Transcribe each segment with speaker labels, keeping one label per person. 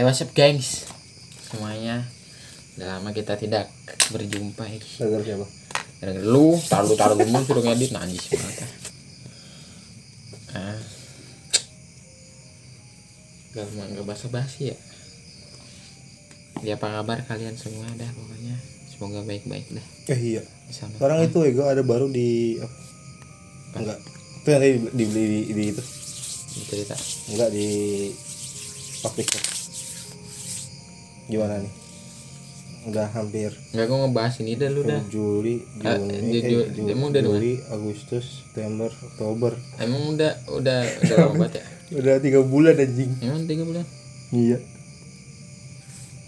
Speaker 1: Hai what's up gengs Semuanya Udah lama kita tidak berjumpa ya
Speaker 2: Gara-gara siapa?
Speaker 1: Gara-gara lu Taruh taruh lu suruh ngedit Najis banget ah. Gak mau gak basa basi ya Ya apa kabar kalian semua dah pokoknya Semoga baik-baik dah
Speaker 2: Eh iya.
Speaker 1: Sama
Speaker 2: Sekarang itu Ego ada baru di apa? enggak. Itu yang tadi dibeli di, di itu.
Speaker 1: cerita
Speaker 2: Enggak di Afrika. Gimana nih? Udah hampir
Speaker 1: Enggak gue ngebahas ini dah lu dah
Speaker 2: Juli,
Speaker 1: Ah,
Speaker 2: Juni,
Speaker 1: Ju-
Speaker 2: eh, Juli,
Speaker 1: emang udah
Speaker 2: Juli, Agustus, September, Oktober.
Speaker 1: Emang udah udah udah lama banget ya
Speaker 2: Udah tiga bulan anjing.
Speaker 1: Emang tiga bulan
Speaker 2: Iya.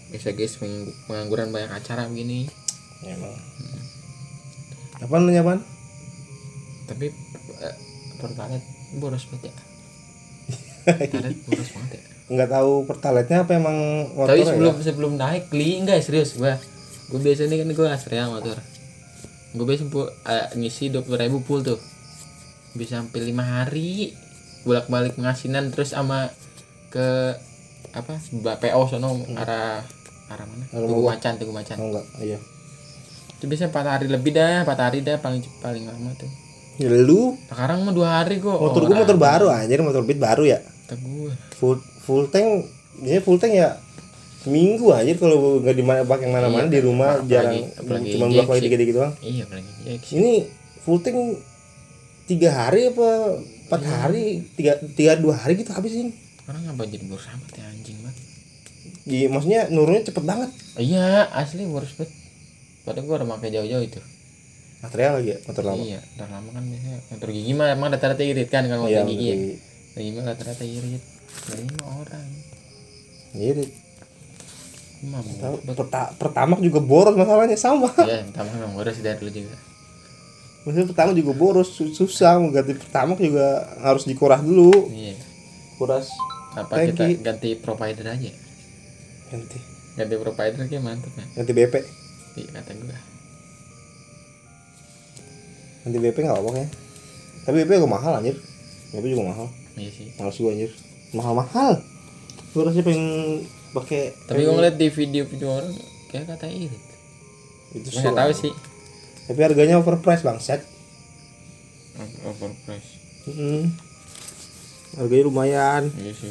Speaker 1: Biasa guys peng- pengangguran banyak acara begini
Speaker 2: Emang. Apaan lu apaan?
Speaker 1: tapi eh, pertalite boros banget ya boros banget ya
Speaker 2: Enggak tahu pertalite-nya apa emang motor
Speaker 1: tapi
Speaker 2: ya?
Speaker 1: sebelum sebelum naik beli enggak serius? Gua gua biasanya kan gua astrea motor. Gua biasa eh, ngisi dua puluh ribu full tuh. Bisa sampai lima hari bolak balik pengasinan terus sama ke apa Mbak PO sono arah arah mana? Tugu Macan Tugu Macan.
Speaker 2: Oh enggak, iya.
Speaker 1: itu biasanya empat hari lebih dah empat hari dah paling paling lama tuh.
Speaker 2: Ya lu?
Speaker 1: Sekarang mah dua hari kok.
Speaker 2: Motor gua motor baru anjir, motor beat baru ya.
Speaker 1: gue
Speaker 2: Full full tank biasanya full tank ya seminggu anjir kalau nggak di mana pakai mana-mana
Speaker 1: Iya,
Speaker 2: di rumah
Speaker 1: apalagi-
Speaker 2: jarang
Speaker 1: apalagi
Speaker 2: cuma kali
Speaker 1: injeksi.
Speaker 2: tiga gitu doang.
Speaker 1: iya paling injeksi
Speaker 2: Ini full tank tiga hari apa empat
Speaker 1: Iya.
Speaker 2: hari tiga tiga dua hari gitu habis ini.
Speaker 1: orang ngapa jadi boros amat ya anjing banget
Speaker 2: Di, maksudnya nurunnya cepet banget.
Speaker 1: iya asli boros banget padahal gue udah pakai jauh-jauh itu
Speaker 2: Material lagi ya motor lama.
Speaker 1: iya udah lama kan biasanya motor gigi mah emang rata-rata irit kan kalau
Speaker 2: Iya,
Speaker 1: motor gigi ya Motor gigi mah rata-rata irit ini mah orang
Speaker 2: Iya,
Speaker 1: mah
Speaker 2: Tahu, perta- pertama juga boros masalahnya sama.
Speaker 1: ya pertama memang boros dari dulu juga
Speaker 2: Maksudnya pertama juga boros su- susah mau ganti pertama juga harus dikuras dulu.
Speaker 1: iya
Speaker 2: Kuras
Speaker 1: apa
Speaker 2: Thank
Speaker 1: kita
Speaker 2: you.
Speaker 1: ganti provider aja
Speaker 2: ganti
Speaker 1: ganti provider kayak mantep ya
Speaker 2: ganti BP.
Speaker 1: iya kata gue
Speaker 2: Ganti BP nggak apa-apa ya. Tapi BP juga mahal anjir. BP juga mahal.
Speaker 1: iya sih
Speaker 2: Males gua anjir. Mahal-mahal. Gua rasanya pengen pakai
Speaker 1: tapi gue ngeliat di video-video orang kayak kata irit
Speaker 2: itu
Speaker 1: gue nggak tahu sih.
Speaker 2: Tapi harganya overprice bangsat.
Speaker 1: overprice
Speaker 2: Hmm. Harganya lumayan.
Speaker 1: iya sih.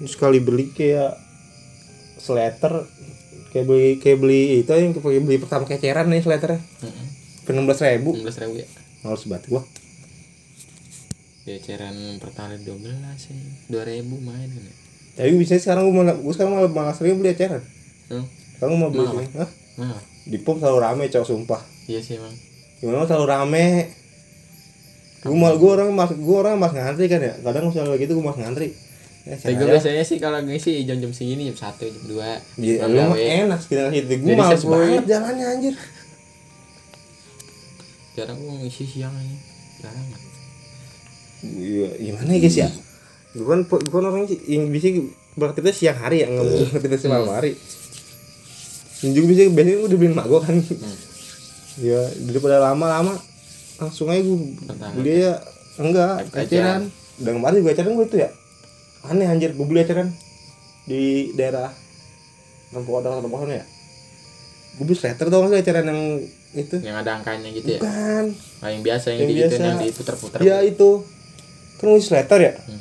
Speaker 2: Terus sekali beli kayak sweater kayak beli kayak beli itu yang kayak beli pertama keceran nih sweaternya enam belas ribu.
Speaker 1: Enam belas ribu ya.
Speaker 2: Harus banget gua
Speaker 1: ya pertama dua belas sih. dua ribu main kan ya?
Speaker 2: Tapi bisa sekarang gua malah gua sekarang malah malah sering beli eceran.
Speaker 1: Hmm.
Speaker 2: sekarang mau beli ini. Hah?
Speaker 1: nah
Speaker 2: di pom selalu rame cowok sumpah.
Speaker 1: Iya sih emang.
Speaker 2: Gimana selalu rame. Gua mal gua orang mas gua orang mas ngantri kan ya. Kadang misalnya gitu gua mas ngantri. Ya,
Speaker 1: tapi gue biasanya sih kalau ngisi jam-jam segini jam satu jam dua.
Speaker 2: Ya,
Speaker 1: Jam
Speaker 2: lu enak sekitar situ. Gua
Speaker 1: Jadi
Speaker 2: males banget. jalannya anjir.
Speaker 1: Jarang gue ngisi siang aja jarang
Speaker 2: Iya, gimana ya guys ya? Gue kan gue kan orang yang bisa beraktivitas siang hari ya, nggak mau beraktivitas malam hari. Dan juga bisa biasanya udah beliin mak gue kan. Ya daripada lama-lama langsung aja gue beli ya enggak eceran. Dan kemarin juga eceran gue itu ya. Aneh anjir gue beli eceran di daerah Rempoh ada Rempoh sana ya. Gue beli sweater tau gak sih eceran yang itu?
Speaker 1: yang ada angkanya gitu ya
Speaker 2: Bukan.
Speaker 1: nah, yang biasa yang,
Speaker 2: Yang
Speaker 1: di itu
Speaker 2: biasa.
Speaker 1: yang diputer-puter
Speaker 2: Ya itu kan gue sweater ya.
Speaker 1: Hmm.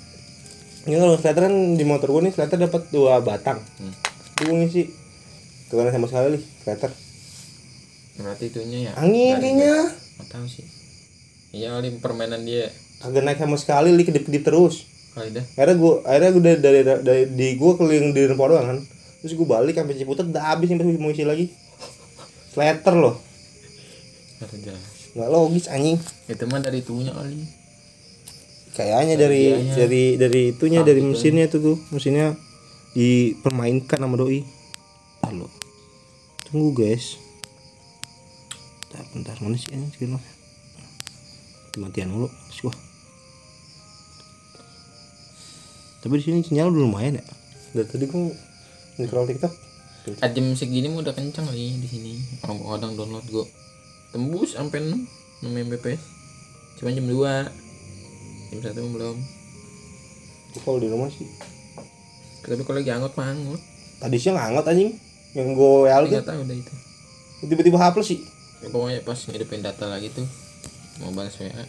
Speaker 2: Ini kalau sweater kan di motor gue nih sweater dapat dua batang.
Speaker 1: Hmm.
Speaker 2: Gue ngisi. Kagak sama sekali nih sweater.
Speaker 1: berarti itunya ya
Speaker 2: Angin kayaknya.
Speaker 1: nggak tahu sih iya kali permainan dia
Speaker 2: Kagak naik sama sekali, li kedip-kedip terus.
Speaker 1: kali dah
Speaker 2: Akhirnya gue akhirnya gue dari, dari, dari di gue keliling di Rempoh doang kan. Terus gue balik sampai Ciputat udah habis sampai mau isi lagi. Sweater loh. Nggak logis anjing.
Speaker 1: itu mah dari itunya kali
Speaker 2: Kayaknya dari dari dari itunya
Speaker 1: Ah,
Speaker 2: dari mesinnya itu tuh, mesinnya dipermainkan sama doi. Halo. Tunggu guys. Bentar, bentar mana sih ini screen lock? Matian dulu. Wah. Tapi di sini sinyal belum lumayan ya. Dari tadi gua scroll TikTok.
Speaker 1: Ah, jam segini mah udah kencang kali di sini orang kadang download gue tembus sampai 6 6 mbps cuma jam 2 jam satu belum?
Speaker 2: Kalau di rumah sih.
Speaker 1: Tapi kalau lagi anggot mah anggot
Speaker 2: tadi siang hangat anjing. Yang gue ya
Speaker 1: nggak tahu udah itu.
Speaker 2: Tiba-tiba hapus sih.
Speaker 1: Ya, pokoknya pas ngidupin data lagi tuh mau balas WA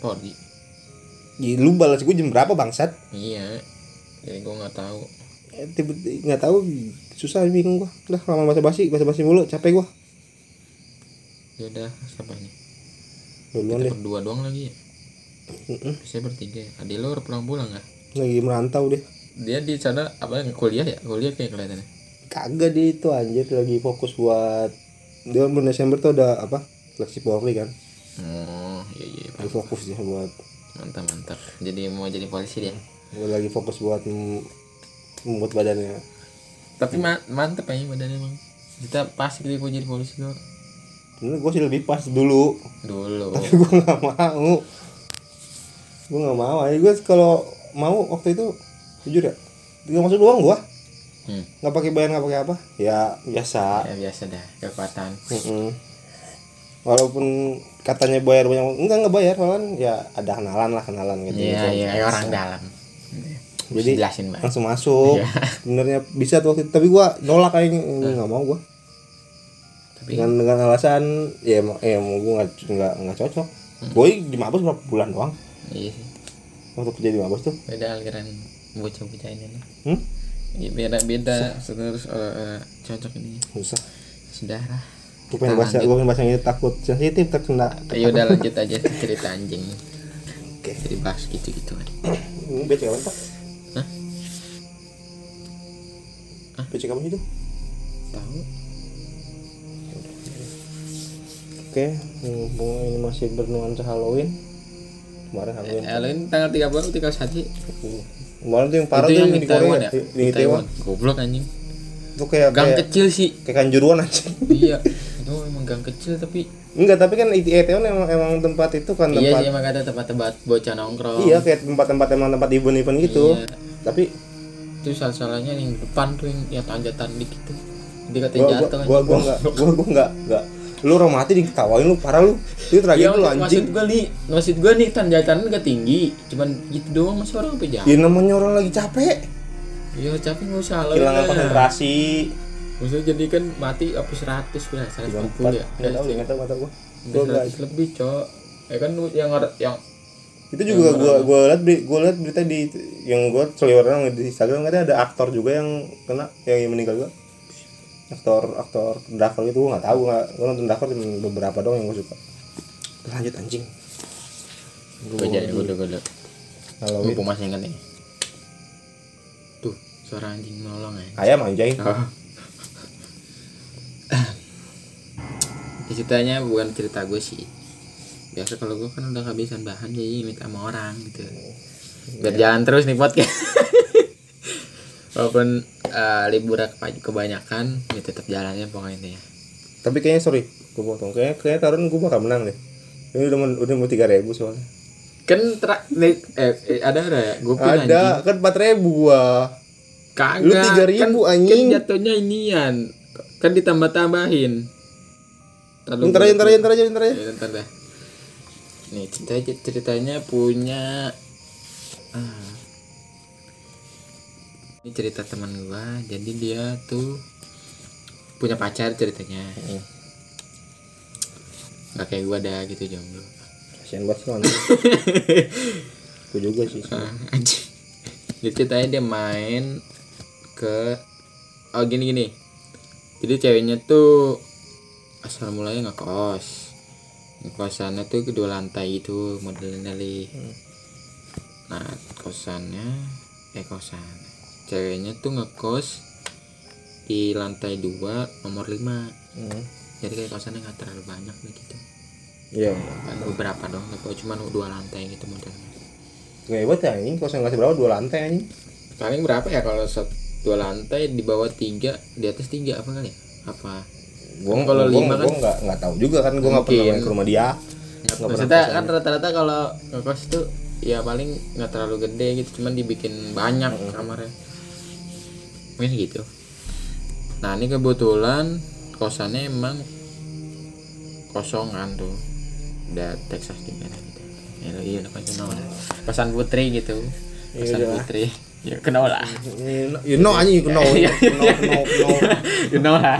Speaker 1: pergi.
Speaker 2: Ya, lu balas gue jam berapa bangsat?
Speaker 1: Iya jadi gue nggak tahu.
Speaker 2: Eh, tiba-tiba nggak tahu susah bingung gua. Udah lama basa basi basa basi mulu capek gua.
Speaker 1: Ya udah siapa ini?
Speaker 2: Duluan deh.
Speaker 1: berdua doang lagi ya
Speaker 2: Mm-mm.
Speaker 1: saya bertiga ya. adik lo pulang pulang nggak
Speaker 2: lagi merantau deh.
Speaker 1: Dia di sana apa kuliah ya? Kuliah kayak kelihatannya.
Speaker 2: Kagak dia itu anjir. Lagi fokus buat dia bulan Desember tuh ada apa seleksi Polri kan?
Speaker 1: Oh iya iya
Speaker 2: lagi fokus dia buat.
Speaker 1: Mantap mantap. Jadi mau jadi polisi dia?
Speaker 2: Gua lagi fokus buat mem- membuat badannya.
Speaker 1: Tapi ma mantep aja badannya emang kita pas gitu gue jadi polisi
Speaker 2: Sebenernya gue sih lebih pas dulu.
Speaker 1: Dulu.
Speaker 2: Tapi gue nggak mau gue nggak mau. Aja gue kalau mau waktu itu jujur ya tinggal masuk doang gue
Speaker 1: hmm.
Speaker 2: nggak pakai bayar nggak pakai apa. Ya biasa.
Speaker 1: Ya biasa dah kekuatan.
Speaker 2: Mm-mm. walaupun katanya bayar banyak enggak nggak bayar malahan ya ada kenalan lah kenalan gitu.
Speaker 1: Iya iya orang dalam.
Speaker 2: Jadi,
Speaker 1: jelasin bang
Speaker 2: langsung masuk.
Speaker 1: Iya.
Speaker 2: sebenarnya bisa tuh waktu itu tapi gua nolak kayaknya nggak mau gua.
Speaker 1: Tapi
Speaker 2: dengan dengan alasan ya emang ya mau gua nggak nggak nggak cocok. Boy di mabes berapa bulan doang
Speaker 1: iya. Sih
Speaker 2: waktu kerja di mabes tuh?
Speaker 1: Beda aliran bocah-bocah ini nih.
Speaker 2: Hmm?
Speaker 1: Iya, beda beda terus uh, cocok ini.
Speaker 2: Susah.
Speaker 1: Saudara
Speaker 2: gue pengen bahasa gue pengen bahasa ini takut sensitif terkena
Speaker 1: ayo udah lanjut aja cerita anjing.
Speaker 2: Oke.
Speaker 1: jadi bahas gitu gitu
Speaker 2: ini becek apa pak
Speaker 1: Hah?
Speaker 2: becek apa itu
Speaker 1: tahu.
Speaker 2: Oke mumpung ini masih bernuansa Halloween kemarin Halloween
Speaker 1: Halloween tanggal 30 tinggal satu
Speaker 2: kemarin tuh yang parah
Speaker 1: itu
Speaker 2: tuh
Speaker 1: yang di
Speaker 2: Korea ya?
Speaker 1: ya?
Speaker 2: Di, Taiwan.
Speaker 1: goblok anjing.
Speaker 2: Itu kayak
Speaker 1: gang
Speaker 2: kayak,
Speaker 1: kecil sih.
Speaker 2: kayak kanjuruan aja
Speaker 1: iya. Itu emang gang kecil tapi
Speaker 2: enggak tapi kan di Taiwan emang emang tempat itu kan
Speaker 1: iya
Speaker 2: tempat
Speaker 1: sih emang ada tempat-tempat bocah nongkrong.
Speaker 2: Iya kayak tempat-tempat emang tempat event-event gitu.
Speaker 1: Iya.
Speaker 2: tapi
Speaker 1: itu salah salahnya yang depan tuh yang ya tanjatan dikit tuh. Dia katanya
Speaker 2: gua gua
Speaker 1: jatuh
Speaker 2: gua gua enggak gua gua enggak enggak lu orang mati diketawain lu parah lu. Itu tragedi
Speaker 1: Iya,
Speaker 2: lu
Speaker 1: maksud
Speaker 2: anjing.
Speaker 1: gua nih, maksud gua nih tanjatan gak tinggi, cuman gitu doang masih orang apa
Speaker 2: ya namanya orang lagi capek.
Speaker 1: Iya, capek nggak usah lah.
Speaker 2: kehilangan
Speaker 1: udah.
Speaker 2: konsentrasi.
Speaker 1: Maksudnya jadi kan mati apa 100 ya, 140 ya.
Speaker 2: nggak tahu nggak tahu nggak tahu gua.
Speaker 1: 100 lebih, Cok. Ya kan yang yang
Speaker 2: itu juga gua gua liat gua liat berita di yang gua seliweran di Instagram katanya ada aktor juga yang kena yang meninggal juga aktor aktor drakor itu gua nggak tahu nggak gua nonton drakor cuma beberapa doang yang gua suka lanjut anjing
Speaker 1: gua jadi gua gua gua.
Speaker 2: Halloween
Speaker 1: Mumpung masih inget nih. Tuh, suara anjing nolong ya.
Speaker 2: ayam anjay
Speaker 1: Oh. Ceritanya bukan cerita gue sih. Biasa kalau gue kan udah kehabisan bahan jadi minta sama orang gitu. Biar jalan terus nih podcast. Walaupun eh, liburan kebanyakan, ya tetap jalannya pokoknya intinya.
Speaker 2: tapi kayaknya sorry gua potong kayaknya kayaknya taruhan gua bakal menang deh ini udah mau- udah mau tiga ribu soalnya
Speaker 1: Kan tra- eh, eh, ada ada ya? Gue pin anjing.
Speaker 2: ada kan empat ribu gua
Speaker 1: Kagak.
Speaker 2: Lu 3.000,
Speaker 1: kan,
Speaker 2: anjing.
Speaker 1: Kan jatuhnya inian. Kan ditambah-tambahin. Ntar lu-
Speaker 2: ntar aja ntar aja ntar aja ntar aja
Speaker 1: Ya, ntar dah. Nih cerita ceritanya punya ah. Ini cerita teman gua, jadi dia tuh punya pacar ceritanya. Gak kayak gua dah gitu jomblo.
Speaker 2: kasian banget sih gua juga sih
Speaker 1: anjing. Jadi ceritanya dia main ke oh gini gini. Jadi ceweknya tuh asal mulanya ngekos. Kosannya tuh kedua lantai itu modelnya li. Nah kosannya eh kosan. Ceweknya tuh ngekos di lantai dua nomor 5
Speaker 2: Hmm.
Speaker 1: Jadi kayak kosannya nggak terlalu banyak nih gitu.
Speaker 2: iya.
Speaker 1: Beberapa dong, tapi cuma dua lantai gitu modelnya.
Speaker 2: Gak hebat ya anjing, kalau saya ngasih berapa? Dua lantai anjing.
Speaker 1: Paling berapa ya kalau satu dua lantai di bawah tiga di atas tiga apa kali ya? Apa?
Speaker 2: Gua
Speaker 1: Kan kalau
Speaker 2: gua-
Speaker 1: lima
Speaker 2: gua
Speaker 1: kan-
Speaker 2: nggak nggak tahu juga kan gua nggak pernah main ke rumah dia. Nggak
Speaker 1: maksudnya kan rata-rata kalau ngekos itu ya paling nggak terlalu gede gitu cuman dibikin banyak kamarnya mungkin gitu. Nah ini kebetulan kosannya emang kosongan tuh. Udah Texas gimana gitu. Ya iya apa itu namanya kosan putri gitu.
Speaker 2: Iya,
Speaker 1: kosan
Speaker 2: udah.
Speaker 1: putri. Ya kenal lah.
Speaker 2: You know anjing you know. You know you know,
Speaker 1: lah.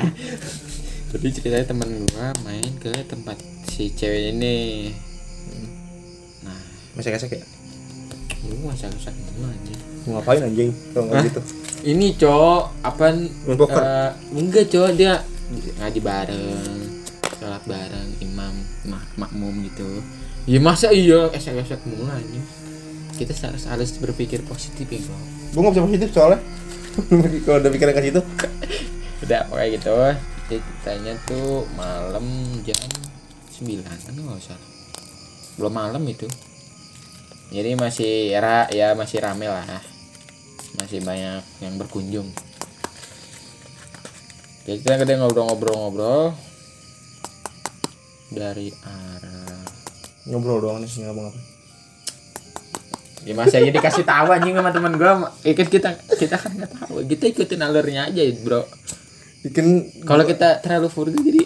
Speaker 1: Jadi ceritanya temen gua main ke tempat si cewek ini. Nah.
Speaker 2: Masih kasih ya?
Speaker 1: Lu masa rusak dulu anjing
Speaker 2: mau ngapain anjing? Kalau nggak gitu.
Speaker 1: Ini cowok apa eh, enggak cowok dia ngaji bareng sholat bareng imam mak makmum gitu. Ya masa iya esek-esek mulu anjing. Kita harus harus berpikir positif ya bro
Speaker 2: gue nggak bisa positif soalnya. Kalau udah pikiran ke situ
Speaker 1: udah kayak gitu jadi ceritanya tuh malam jam 9 kan nggak usah belum malam itu. Jadi masih era ya masih rame lah masih banyak yang berkunjung. Jadi kita kadang ngobrol-ngobrol-ngobrol dari arah
Speaker 2: ngobrol doang nih nggak ngomong apa?
Speaker 1: Ya masa jadi dikasih tahu anjing sama teman gua. Ikut kita kita kan nggak tahu. Kita ikutin alurnya aja bro.
Speaker 2: Bikin
Speaker 1: kalau kita terlalu further jadi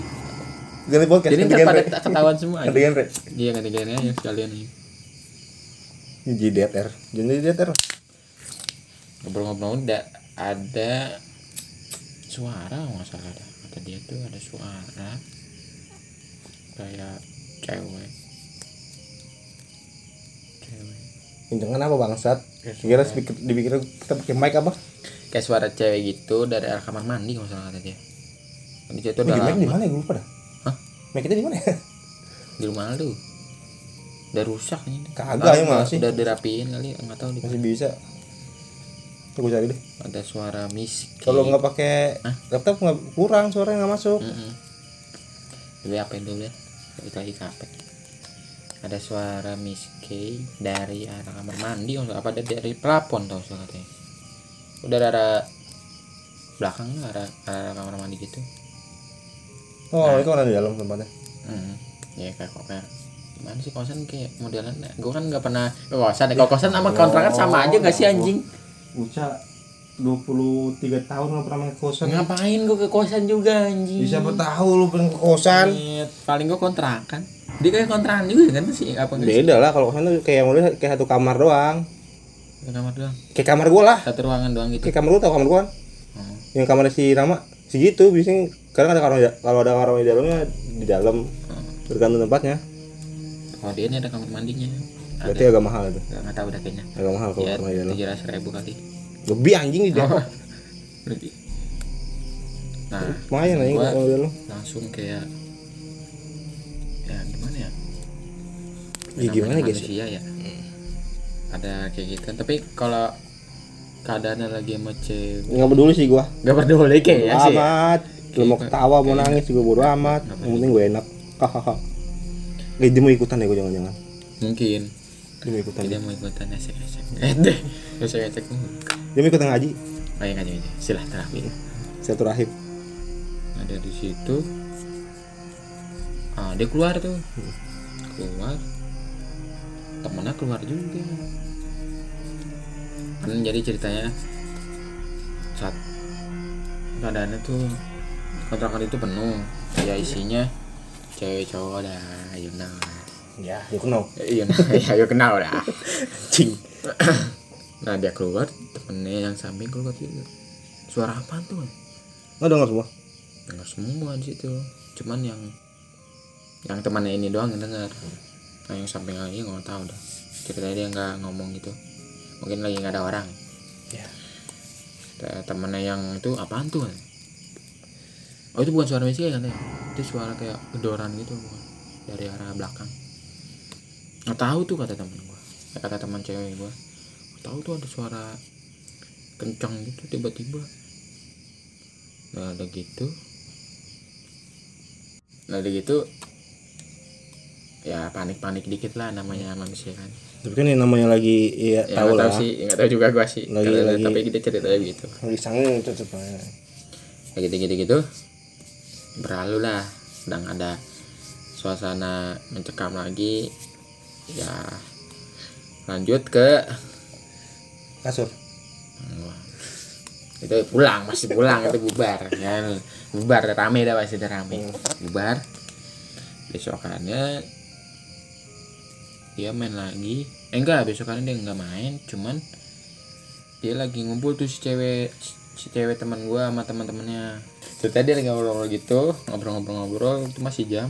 Speaker 2: ganti podcast
Speaker 1: jadi ntar pada
Speaker 2: genre.
Speaker 1: kita ketahuan semua
Speaker 2: ganti
Speaker 1: aja
Speaker 2: genre.
Speaker 1: Iya ganti ganti aja sekalian
Speaker 2: jadi DTR jadi DTR
Speaker 1: ngobrol-ngobrol udah ada suara nggak salah. Ada kata dia tuh ada suara kayak cewek. Cewek.
Speaker 2: Jangan apa bangsat kira speaker dipikir kita pakai mic apa?
Speaker 1: Kayak suara cewek gitu dari arah kamar mandi nggak salah kata dia. Di situ
Speaker 2: Ini
Speaker 1: udah
Speaker 2: mic di
Speaker 1: lama.
Speaker 2: mana ya? Gue lupa dah.
Speaker 1: Hah?
Speaker 2: mic kita di mana ya?
Speaker 1: Di rumah lu udah rusak ini.
Speaker 2: Kagak, ya, masih.
Speaker 1: udah dirapiin kali nggak tahu
Speaker 2: masih bisa gue cari deh
Speaker 1: ada suara miskin
Speaker 2: kalau nggak pakai
Speaker 1: Hah?
Speaker 2: laptop nggak kurang suaranya nggak masuk.
Speaker 1: Dulu apa dulu ya? Itu lagi kapek. Ada suara Miss K dari arah kamar mandi atau apa ada dari plafon tau saya katanya. Udah arah belakang lah, arah, arah kamar mandi gitu.
Speaker 2: oh itu kan ada di dalam tempatnya
Speaker 1: Hmm. Ya kayak kok kayak gimana sih kosan kayak modelan gue kan nggak pernah ke kosan kalau kosan sama kontrakan sama aja gak sih anjing
Speaker 2: Uca 23 tahun nggak pernah main ke kosan?
Speaker 1: Ngapain gue ke kosan juga anjing?
Speaker 2: Bisa apa tahu lu pengen ke kosan?
Speaker 1: Nyet, paling gue kontrakan. Dia kayak kontrakan juga kan sih apa
Speaker 2: beda lah kalau kosan tuh kayak model kayak satu kamar doang.
Speaker 1: Ke kamar doang?
Speaker 2: Kayak kamar gua lah.
Speaker 1: Satu ruangan doang gitu?
Speaker 2: Kayak kamar gua tau kamar gua kan?
Speaker 1: Oh.
Speaker 2: yang kamarnya si Rama segitu biasanya kadang ada kamar kalau ada kamar di dalamnya di dalam.
Speaker 1: Oh.
Speaker 2: tergantung tempatnya.
Speaker 1: Oh dia ini ada kamar mandinya.
Speaker 2: Berarti agak mahal itu
Speaker 1: Gak, nggak tahu dah kayaknya.
Speaker 2: agak mahal kalau
Speaker 1: Ya
Speaker 2: dalam
Speaker 1: tujuh ratus ribu kali.
Speaker 2: lebih anjing di Depok
Speaker 1: Berarti. Nah,
Speaker 2: lumayan anjing kalau dalam
Speaker 1: langsung kayak ya gimana ya?
Speaker 2: Ya, gimana, guys?
Speaker 1: Manusia ya. Ada kayak gitu. Tapi kalau keadaannya lagi sama cewek
Speaker 2: nggak peduli sih gua
Speaker 1: Gak peduli kayak ya sih.
Speaker 2: amat lu mau ketawa mau nangis juga bodo amat yang penting gue enak hahaha Gak dia mau ikutan ya gue jangan-jangan
Speaker 1: Mungkin
Speaker 2: Dia mau ikutan.
Speaker 1: Dia mau ikutan esek-esek. Eh deh.
Speaker 2: Dia mau ikutan ngaji?
Speaker 1: Oh ya kan aja. Silaturahmi.
Speaker 2: Silaturahim
Speaker 1: ada di situ. Ah dia keluar tuh. Keluar. Temennya keluar juga. Kan jadi ceritanya saat keadaannya tuh kontrakan itu penuh. Ya isinya cewek cowok dah ayo nah
Speaker 2: Ya dia kenal
Speaker 1: iya nah ayo kenal dah
Speaker 2: Cing.
Speaker 1: Nah dia keluar temennya yang samping keluar juga suara apa tuh
Speaker 2: Nggak denger semua.
Speaker 1: Dengar semua di situ. Cuman yang yang temannya ini doang yang dengar. Nah yang samping lagi nggak tahu dah. Ceritanya dia nggak ngomong gitu. Mungkin lagi nggak ada orang.
Speaker 2: Ya.
Speaker 1: Te- temannya yang itu apaan tuh oh itu bukan suara musik kan ya? Itu suara kayak gedoran gitu bukan? Dari arah belakang nggak tahu tuh kata teman gua. Eh, kata teman cewek gua. Nggak tahu tuh ada suara kencang gitu tiba-tiba. Nah ada gitu. Nah ada gitu. Ya panik-panik dikit lah namanya manusia kan.
Speaker 2: Tapi kan ini namanya lagi Iya
Speaker 1: ya
Speaker 2: tahu
Speaker 1: nggak
Speaker 2: lah.
Speaker 1: tahu sih nggak tahu juga gua sih.
Speaker 2: Lagi-
Speaker 1: Kalau-
Speaker 2: lagi-
Speaker 1: tapi kita ceritanya gitu.
Speaker 2: Lagi sanggung cocok
Speaker 1: kayak gitu gitu gitu. Berlalu lah. Sedang ada suasana mencekam lagi ya. Lanjut ke
Speaker 2: Kasur.
Speaker 1: Wah, itu pulang masih pulang itu bubar ya. Bubar rame dah pasti rame. Bubar. Besokannya dia main lagi. Eh enggak besokannya dia nggak main cuman dia lagi ngumpul tuh si cewek si cewek teman gua sama teman-temannya. Cerita dia lagi ngobrol gitu ngobrol-ngobrol-ngobrol itu masih jam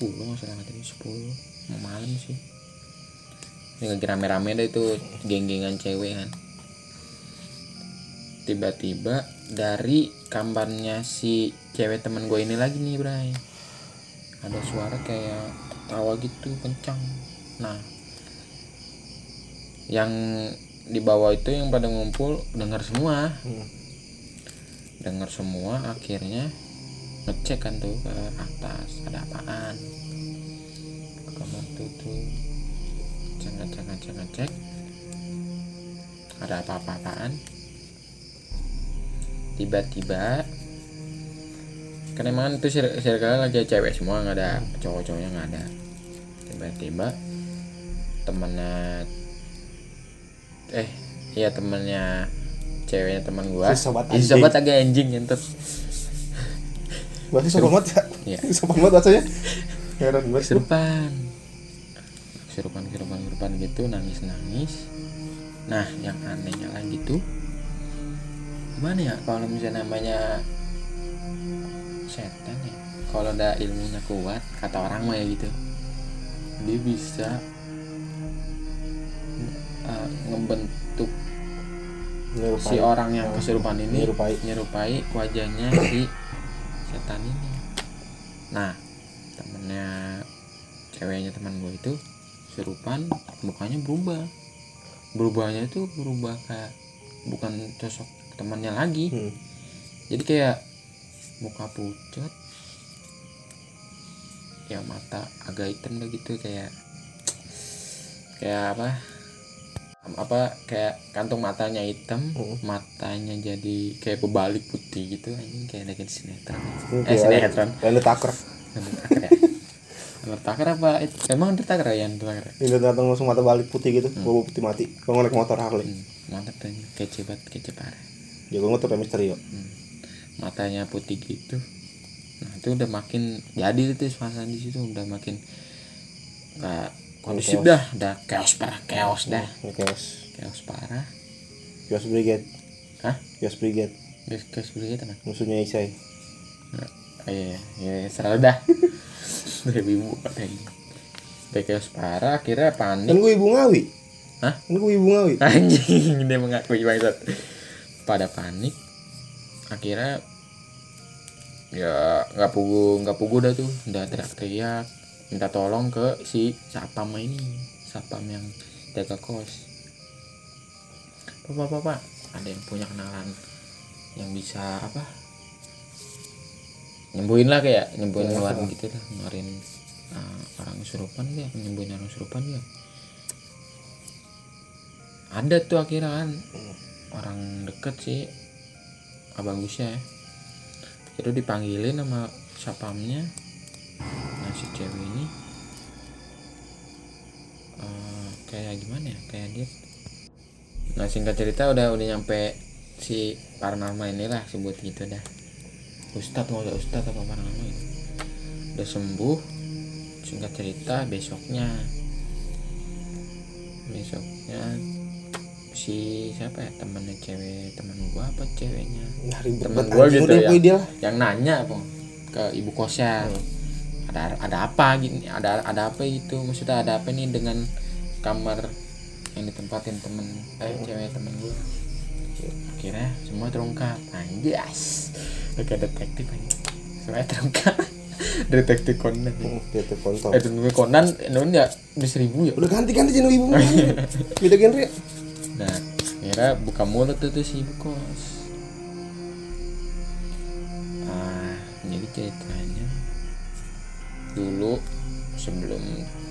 Speaker 1: 10 nggak salah tadi 10 mau malam sih. Ini lagi rame-rame dah itu geng-gengan cewek kan tiba-tiba dari kamarnya si cewek teman gue ini lagi nih Bray. Ada suara kayak tawa gitu kencang. Nah yang di bawah itu yang pada ngumpul dengar semua.
Speaker 2: Hmm.
Speaker 1: dengar semua akhirnya ngecek kan tuh ke atas ada apaan kamar tuh cek ngecek ngecek ngecek ada apa-apaan tiba-tiba kan emang itu cir- circle lagi cewek semua nggak ada cowok-cowoknya nggak ada tiba-tiba temennya eh iya temennya ceweknya teman gua
Speaker 2: Si sobat anjing.
Speaker 1: sobat agak anjing ngentot
Speaker 2: Berarti sopan banget ya?
Speaker 1: Iya.
Speaker 2: Sopan banget rasanya. Heran banget. gua.
Speaker 1: Kesurupan kesurupan kesurupan gitu nangis nangis nah yang anehnya lagi tuh gimana ya kalau misalnya namanya setan ya? Kalau ada ilmunya kuat kata orang mah ya gitu. Dia bisa uh, ngebentuk
Speaker 2: Nyerupai.
Speaker 1: si orang yang kesurupan ini
Speaker 2: Nyerupai.
Speaker 1: nyerupai wajahnya si setan ini. Nah temennya ceweknya teman gue itu serupan mukanya berubah. Berubahnya itu berubah kayak bukan sosok temannya lagi.
Speaker 2: Hmm.
Speaker 1: jadi kayak muka pucat ya mata agak hitam dah gitu kayak kayak apa? Apa kayak kantung matanya hitam
Speaker 2: Hmm.
Speaker 1: matanya jadi kayak berbalik putih gitu anjing kayak ada sinetron.
Speaker 2: Hmm,
Speaker 1: eh sinetron. ya Undertaker apa emang Undertaker ya ya?
Speaker 2: Ini datang langsung mata balik putih gitu, bawa putih mati. Kalau naik motor Harley.
Speaker 1: hmm, mantap anjing. kece banget kece parah
Speaker 2: Jago motor kayak Misterio.
Speaker 1: Hmm. matanya putih gitu nah itu udah makin jadi itu suasana di situ udah makin nggak kondusif
Speaker 2: Chaos.
Speaker 1: dah udah chaos parah chaos dah
Speaker 2: Ini chaos.
Speaker 1: chaos parah
Speaker 2: Chaos Brigade.
Speaker 1: hah
Speaker 2: Chaos Brigade.
Speaker 1: chaos begitu nah
Speaker 2: Musuhnya Isai.
Speaker 1: Nah, iya iya selalu dah. Dari ibu katanya. Udah chaos parah akhirnya
Speaker 2: Kan
Speaker 1: panik
Speaker 2: gue ibu ngawi.
Speaker 1: Hah?
Speaker 2: Kan gue ibu ngawi.
Speaker 1: anjing dia mengakui bangsat. Pada panik akhirnya ya nggak pugu nggak pugu dah tuh. Udah teriak-teriak minta tolong ke si sapam ini. Sapam yang jaga kos. Bapak bapak ada yang punya kenalan yang bisa apa nyembuhin lah kayak nyembuhin
Speaker 2: Ya, apa?
Speaker 1: gitu lah ngeluarin uh, orang kesurupan dia nyembuhin orang kesurupan dia. Ada tuh akhirnya kan orang deket sih abang Gusya ya. Itu dipanggilin sama sapamnya nah si cewek ini. Eh, kayak gimana ya? Kayak dia nah singkat cerita udah udah nyampe si paranormal inilah sebut gitu dah ustadz mau ustadz apa paranormal gitu. udah sembuh singkat cerita besoknya. Besoknya si siapa ya temennya cewek temen gua apa ceweknya?
Speaker 2: Nah, ribet
Speaker 1: temen gua gitu ya.
Speaker 2: Dia
Speaker 1: yang nanya apa? Ke ibu kosnya. Ada ada apa gini? Ada ada apa itu? Maksudnya ada apa nih dengan kamar yang ditempatin temen eh cewek temen gue akhirnya semua terungkap. Anjas kayak detektif aja semuanya terungkap detektif Conan
Speaker 2: Hmm, tuh kontol.
Speaker 1: eh detektif Conan Indonesia udah seribu ya
Speaker 2: Udah ganti ganti channel ibu. Beda genre.
Speaker 1: Nah, akhirnya buka mulut tuh, tuh si ibu kos. Ah, jadi ceritanya dulu sebelum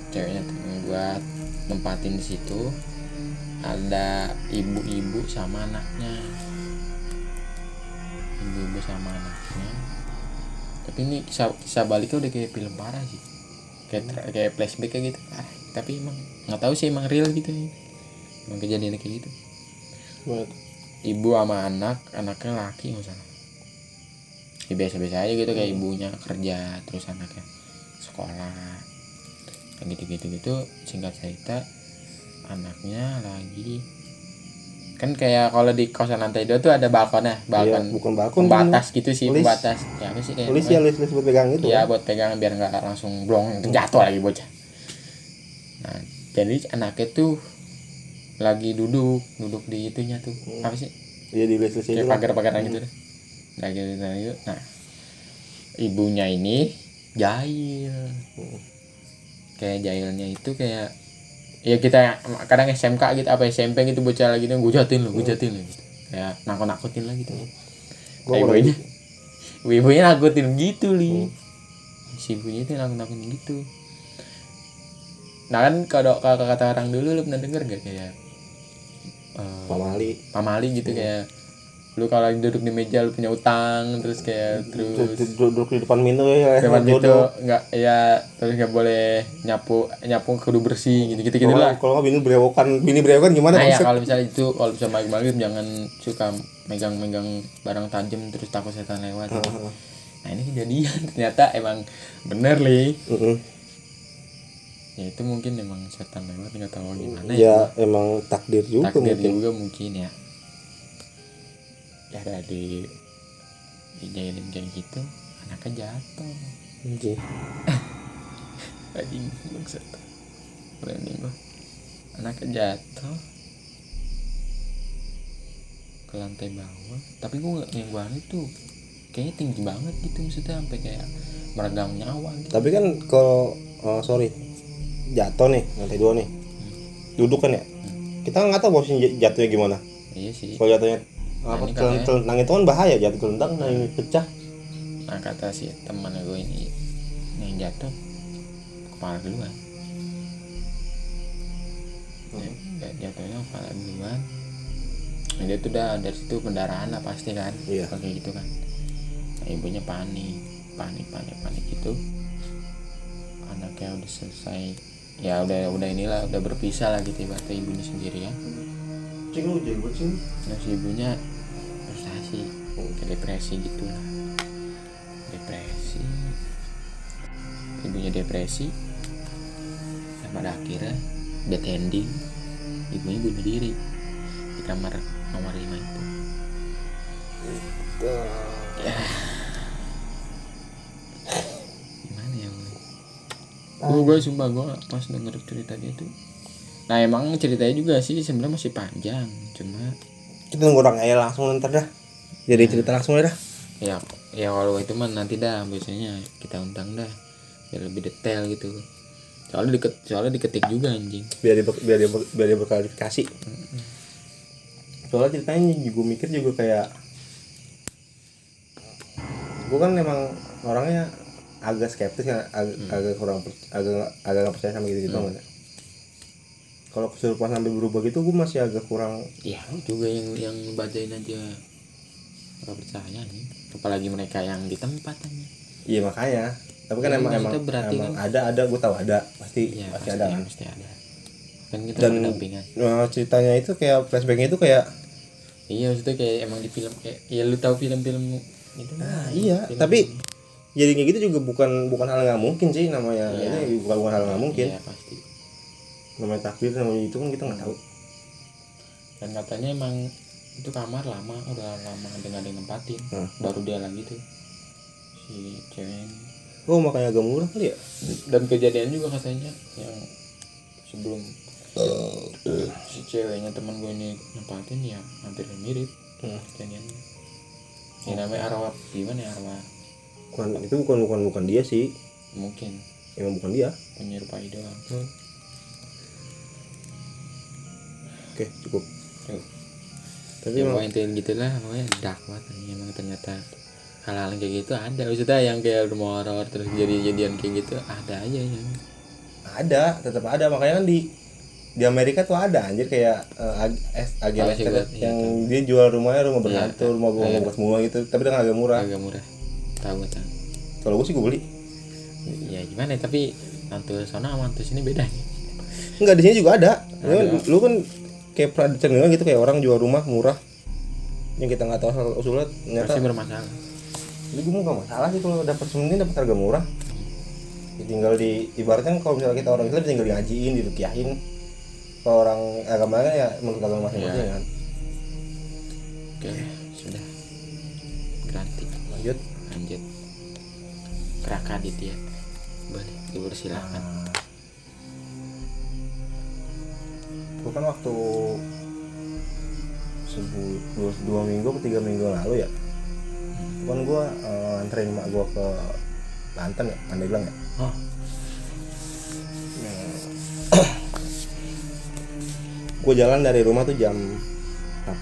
Speaker 1: ceweknya temen gua nempatin di situ ada ibu-ibu sama anaknya ibu-ibu sama anaknya. Tapi ini kisah, kisah baliknya udah kayak film parah sih. Kayak tra- kayak flashback kayak gitu. Ah, tapi emang nggak tahu sih emang real gitu emang kejadian kayak gitu.
Speaker 2: Buat
Speaker 1: ibu sama anak anaknya laki nggak salah. Ya biasa-biasa aja gitu kayak ibunya kerja terus anaknya sekolah. Kayak gitu-gitu gitu singkat cerita anaknya lagi kan kayak kalau di kosan lantai dua tuh ada balkonnya balkon
Speaker 2: Iya, bukan balkon,
Speaker 1: pembatas gitu sih
Speaker 2: Lis.
Speaker 1: pembatas ya apa sih kayak
Speaker 2: Tulis ya list list buat pegang itu.
Speaker 1: Iya buat pegang biar nggak langsung blong jatuh lagi bocah. Nah jadi anaknya tuh lagi duduk duduk di itunya tuh apa sih
Speaker 2: Iya di list list itu.
Speaker 1: kayak
Speaker 2: lah.
Speaker 1: pagar-pagaran gitu deh. Nah gitu, nah, gitu. nah ibunya ini jahil. Kayak jahilnya itu kayak ya kita kadang SMK gitu apa SMP gitu bocah lagi tuh gue jatin lo gue jatin lo gitu. kayak nakut nakutin lah gitu. Ibunya ibunya nakutin gitu li si ibunya itu nakut nakutin gitu nah kan kalau kata orang dulu lu pernah denger gak kayak eh,
Speaker 2: Pamali.
Speaker 1: pamali gitu kayak lu kalau lagi duduk di meja lu punya utang terus kayak terus
Speaker 2: Duduk di depan minum ya.
Speaker 1: depan
Speaker 2: jodoh.
Speaker 1: itu nggak ya terus nggak boleh nyapu nyapu kudu bersih gitu gitu gitu lah
Speaker 2: kalau nggak bini berewokan, bini berewokan gimana
Speaker 1: nah ya kalau misalnya itu kalau bisa maghrib maghrib jangan suka megang-megang barang tajam terus takut setan lewat gitu. nah ini kejadian ternyata emang bener li
Speaker 2: Heeh.
Speaker 1: ya itu mungkin emang setan lewat nggak tahu gimana
Speaker 2: Ya emang takdir juga
Speaker 1: takdir
Speaker 2: mungkin.
Speaker 1: juga mungkin ya ya dari dijailin kayak gitu anaknya jatuh.
Speaker 2: Anjing.
Speaker 1: anjing bangsat branding gua anaknya jatuh. Ke lantai bawah. Tapi gua nggak yang gua aneh tuh kayaknya tinggi banget gitu maksudnya sampai kayak meregang nyawa gitu.
Speaker 2: Tapi kan kalau oh, sorry. Jatuh nih lantai dua nih. Duduk kan ya? Kita nggak tahu posisi jatuhnya gimana.
Speaker 1: Iya sih.
Speaker 2: Kalau jatuhnya apa
Speaker 1: ini
Speaker 2: telentang telentang itu kan bahaya jatuh telentang nah ini pecah.
Speaker 1: Nah kata si teman gue ini yang jatuh kepala duluan Ya, jatuhnya kepala duluan nah, dia tuh udah dari situ pendarahan lah pasti kan?
Speaker 2: Iya.
Speaker 1: Kayak gitu kan? Nah, ibunya panik panik panik panik gitu. Anaknya udah selesai ya udah udah inilah udah berpisah lah gitu ibaratnya ibunya sendiri ya
Speaker 2: cing lu jadi cing.
Speaker 1: Nah si ibunya frustasi ke depresi gitu. Lah depresi. Ibunya depresi. Dan pada akhirnya bad ending. Ibunya bunuh diri. Di kamar nomor 5 itu. Ya gimana ya gue gue sumpah gue pas denger cerita dia tuh nah emang ceritanya juga sih sebenarnya masih panjang cuma
Speaker 2: kita nunggu orang aja langsung ntar dah. Jadi cerita langsung aja dah.
Speaker 1: Ya ya kalau itu mah nanti dah biasanya kita undang dah biar lebih detail gitu. Soalnya deket soalnya diketik juga anjing.
Speaker 2: Biar dia biar dia biar dia berklarifikasi. Soalnya ceritanya gue mikir juga kayak gue kan memang orangnya agak skeptis kan agak, agak kurang agak agak nggak percaya sama gitu gitu kan kalau kesurupan sampai berubah gitu gue masih agak kurang
Speaker 1: ya juga yang yang bacain aja. Nggak percaya nih. Apalagi mereka yang di tempat aja.
Speaker 2: Iya makanya. Tapi kan
Speaker 1: Ya,
Speaker 2: emang emang,
Speaker 1: berarti
Speaker 2: emang
Speaker 1: kan-
Speaker 2: ada ada. Gue tahu ada. Pasti
Speaker 1: iya
Speaker 2: pasti ada kan.
Speaker 1: pasti ada. Kan kita
Speaker 2: dan
Speaker 1: pendampingan
Speaker 2: eh, ceritanya itu kayak flashbacknya itu kayak
Speaker 1: iya maksudnya kayak emang di film kayak ya lu tahu film-film itu
Speaker 2: Ah, iya.
Speaker 1: Film-
Speaker 2: tapi jadi kayak gitu juga bukan bukan hal nggak mungkin sih namanya.
Speaker 1: Iya.
Speaker 2: ini bukan bukan hal nggak mungkin.
Speaker 1: iya pasti
Speaker 2: namanya takdir namanya itu kan kita nggak tahu.
Speaker 1: Dan katanya emang itu kamar lama udah lama nggak ada yang nempatin.
Speaker 2: Hmm.
Speaker 1: baru dia lagi tuh si cewek ini.
Speaker 2: oh makanya agak murah kali ya?
Speaker 1: Dan kejadian juga katanya yang sebelum si ceweknya teman gue ini nempatin ya hampir mirip
Speaker 2: Hmm.
Speaker 1: kejadiannya. Ini namanya arwah gimana ya arwah?
Speaker 2: Bukan itu bukan bukan bukan dia sih.
Speaker 1: Mungkin.
Speaker 2: Emang bukan dia.
Speaker 1: Menyerupai doang
Speaker 2: oke cukup.
Speaker 1: Tuh.
Speaker 2: tapi
Speaker 1: ya
Speaker 2: emang
Speaker 1: intinya gitu lah pokoknya dark banget emang ternyata hal-hal yang kayak gitu ada. Maksudnya yang kayak rumah horor terus jadi jadian kayak gitu ada aja yang
Speaker 2: ada tetap ada. Makanya kan di di Amerika tuh ada anjir kayak eh, ag- agen
Speaker 1: gua, iya,
Speaker 2: yang dia jual rumahnya rumah
Speaker 1: Iya,
Speaker 2: berhantu rumah
Speaker 1: iya.
Speaker 2: rumah buat semua gitu tapi dengan agak murah.
Speaker 1: Agak murah. Tahu tahu.
Speaker 2: Kalau gue sih gue beli.
Speaker 1: Ya gimana ya, tapi hantu sana sama hantu sini beda
Speaker 2: Enggak di sini juga ada. Lu,
Speaker 1: Ada.
Speaker 2: lu kan kayak pernah dicengang gitu kayak orang jual rumah murah. Yang kita nggak tahu asal usulnya ternyata
Speaker 1: pasti bermasalah.
Speaker 2: Jadi gue nggak masalah sih kalau dapat semenit dapat harga murah. Ya, tinggal di ibaratnya kalau misalnya kita orang Islam tinggal dihajiin, dirukiahin. Kalau orang agama kan ya menurut agama masing-masing
Speaker 1: Iya.
Speaker 2: kan.
Speaker 1: oke sudah. Ganti
Speaker 2: lanjut.
Speaker 1: Lanjut. Krakadit ya. Boleh dipersilakan
Speaker 2: gue kan waktu sebu dua, dua minggu atau tiga minggu lalu ya kan gue uh, anterin mak gue ke Banten ya Pandeglang ya.
Speaker 1: Oh
Speaker 2: gue jalan dari rumah tuh jam 8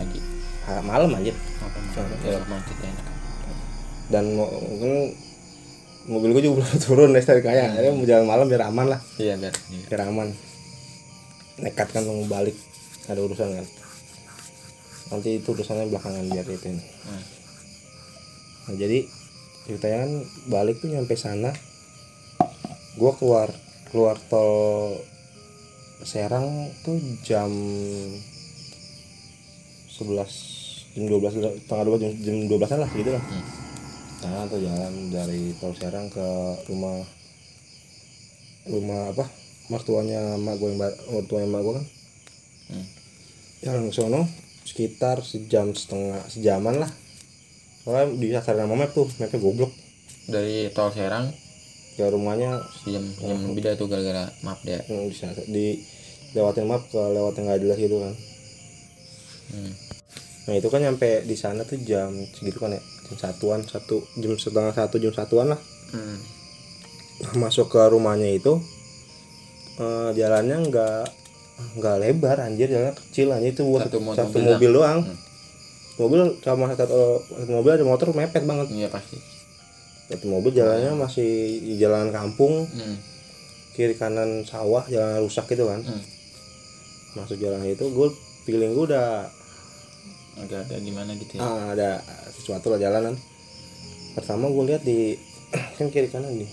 Speaker 1: lagi
Speaker 2: ha- malam aja
Speaker 1: apa mau ya macet enak.
Speaker 2: Dan mungkin mobil gue juga belum turun dari stasiun kaya akhirnya mau jalan malam biar aman lah.
Speaker 1: Iya biar iya.
Speaker 2: biar aman nekat kan mau balik ada urusan kan nanti itu urusannya belakangan biar itu ini
Speaker 1: Hmm.
Speaker 2: nah jadi ceritanya kan balik tuh nyampe sana gua keluar keluar tol Serang tuh jam 11 jam 12 tengah 12 jam, jam 12 an lah gitu lah
Speaker 1: Hmm.
Speaker 2: nah tuh jalan dari tol Serang ke rumah rumah apa mertuanya mak gue yang mertuanya mak gue kan?
Speaker 1: Hmm.
Speaker 2: jalan ke sono sekitar sejam setengah sejaman lah. Soalnya di sama map tuh mapnya goblok.
Speaker 1: Dari tol Serang
Speaker 2: ke rumahnya.
Speaker 1: Jam jam lebih dah tuh gara-gara maaf deh
Speaker 2: yang bisa di lewatin map ke lewatin nggak jelas gitu kan.
Speaker 1: Hmm.
Speaker 2: nah itu kan nyampe di sana tuh jam segitu kan ya? Jam satuan satu jam setengah satu jam satuan lah.
Speaker 1: Hmm.
Speaker 2: masuk ke rumahnya itu eh, jalannya nggak nggak lebar anjir jalannya kecil aja itu buat
Speaker 1: Satu
Speaker 2: satu,
Speaker 1: mobil
Speaker 2: mobil, doang.
Speaker 1: Hmm.
Speaker 2: mobil sama satu, satu mobil ada motor mepet banget.
Speaker 1: Iya pasti.
Speaker 2: Satu mobil jalannya masih di jalan kampung.
Speaker 1: Hmm.
Speaker 2: kiri kanan sawah jalan rusak gitu kan.
Speaker 1: Hmm.
Speaker 2: masuk jalan itu gue feeling gue udah
Speaker 1: agak-agak gimana gitu ya?
Speaker 2: Ah, ada sesuatu lah jalanan pertama gue lihat di kan kiri kanan nih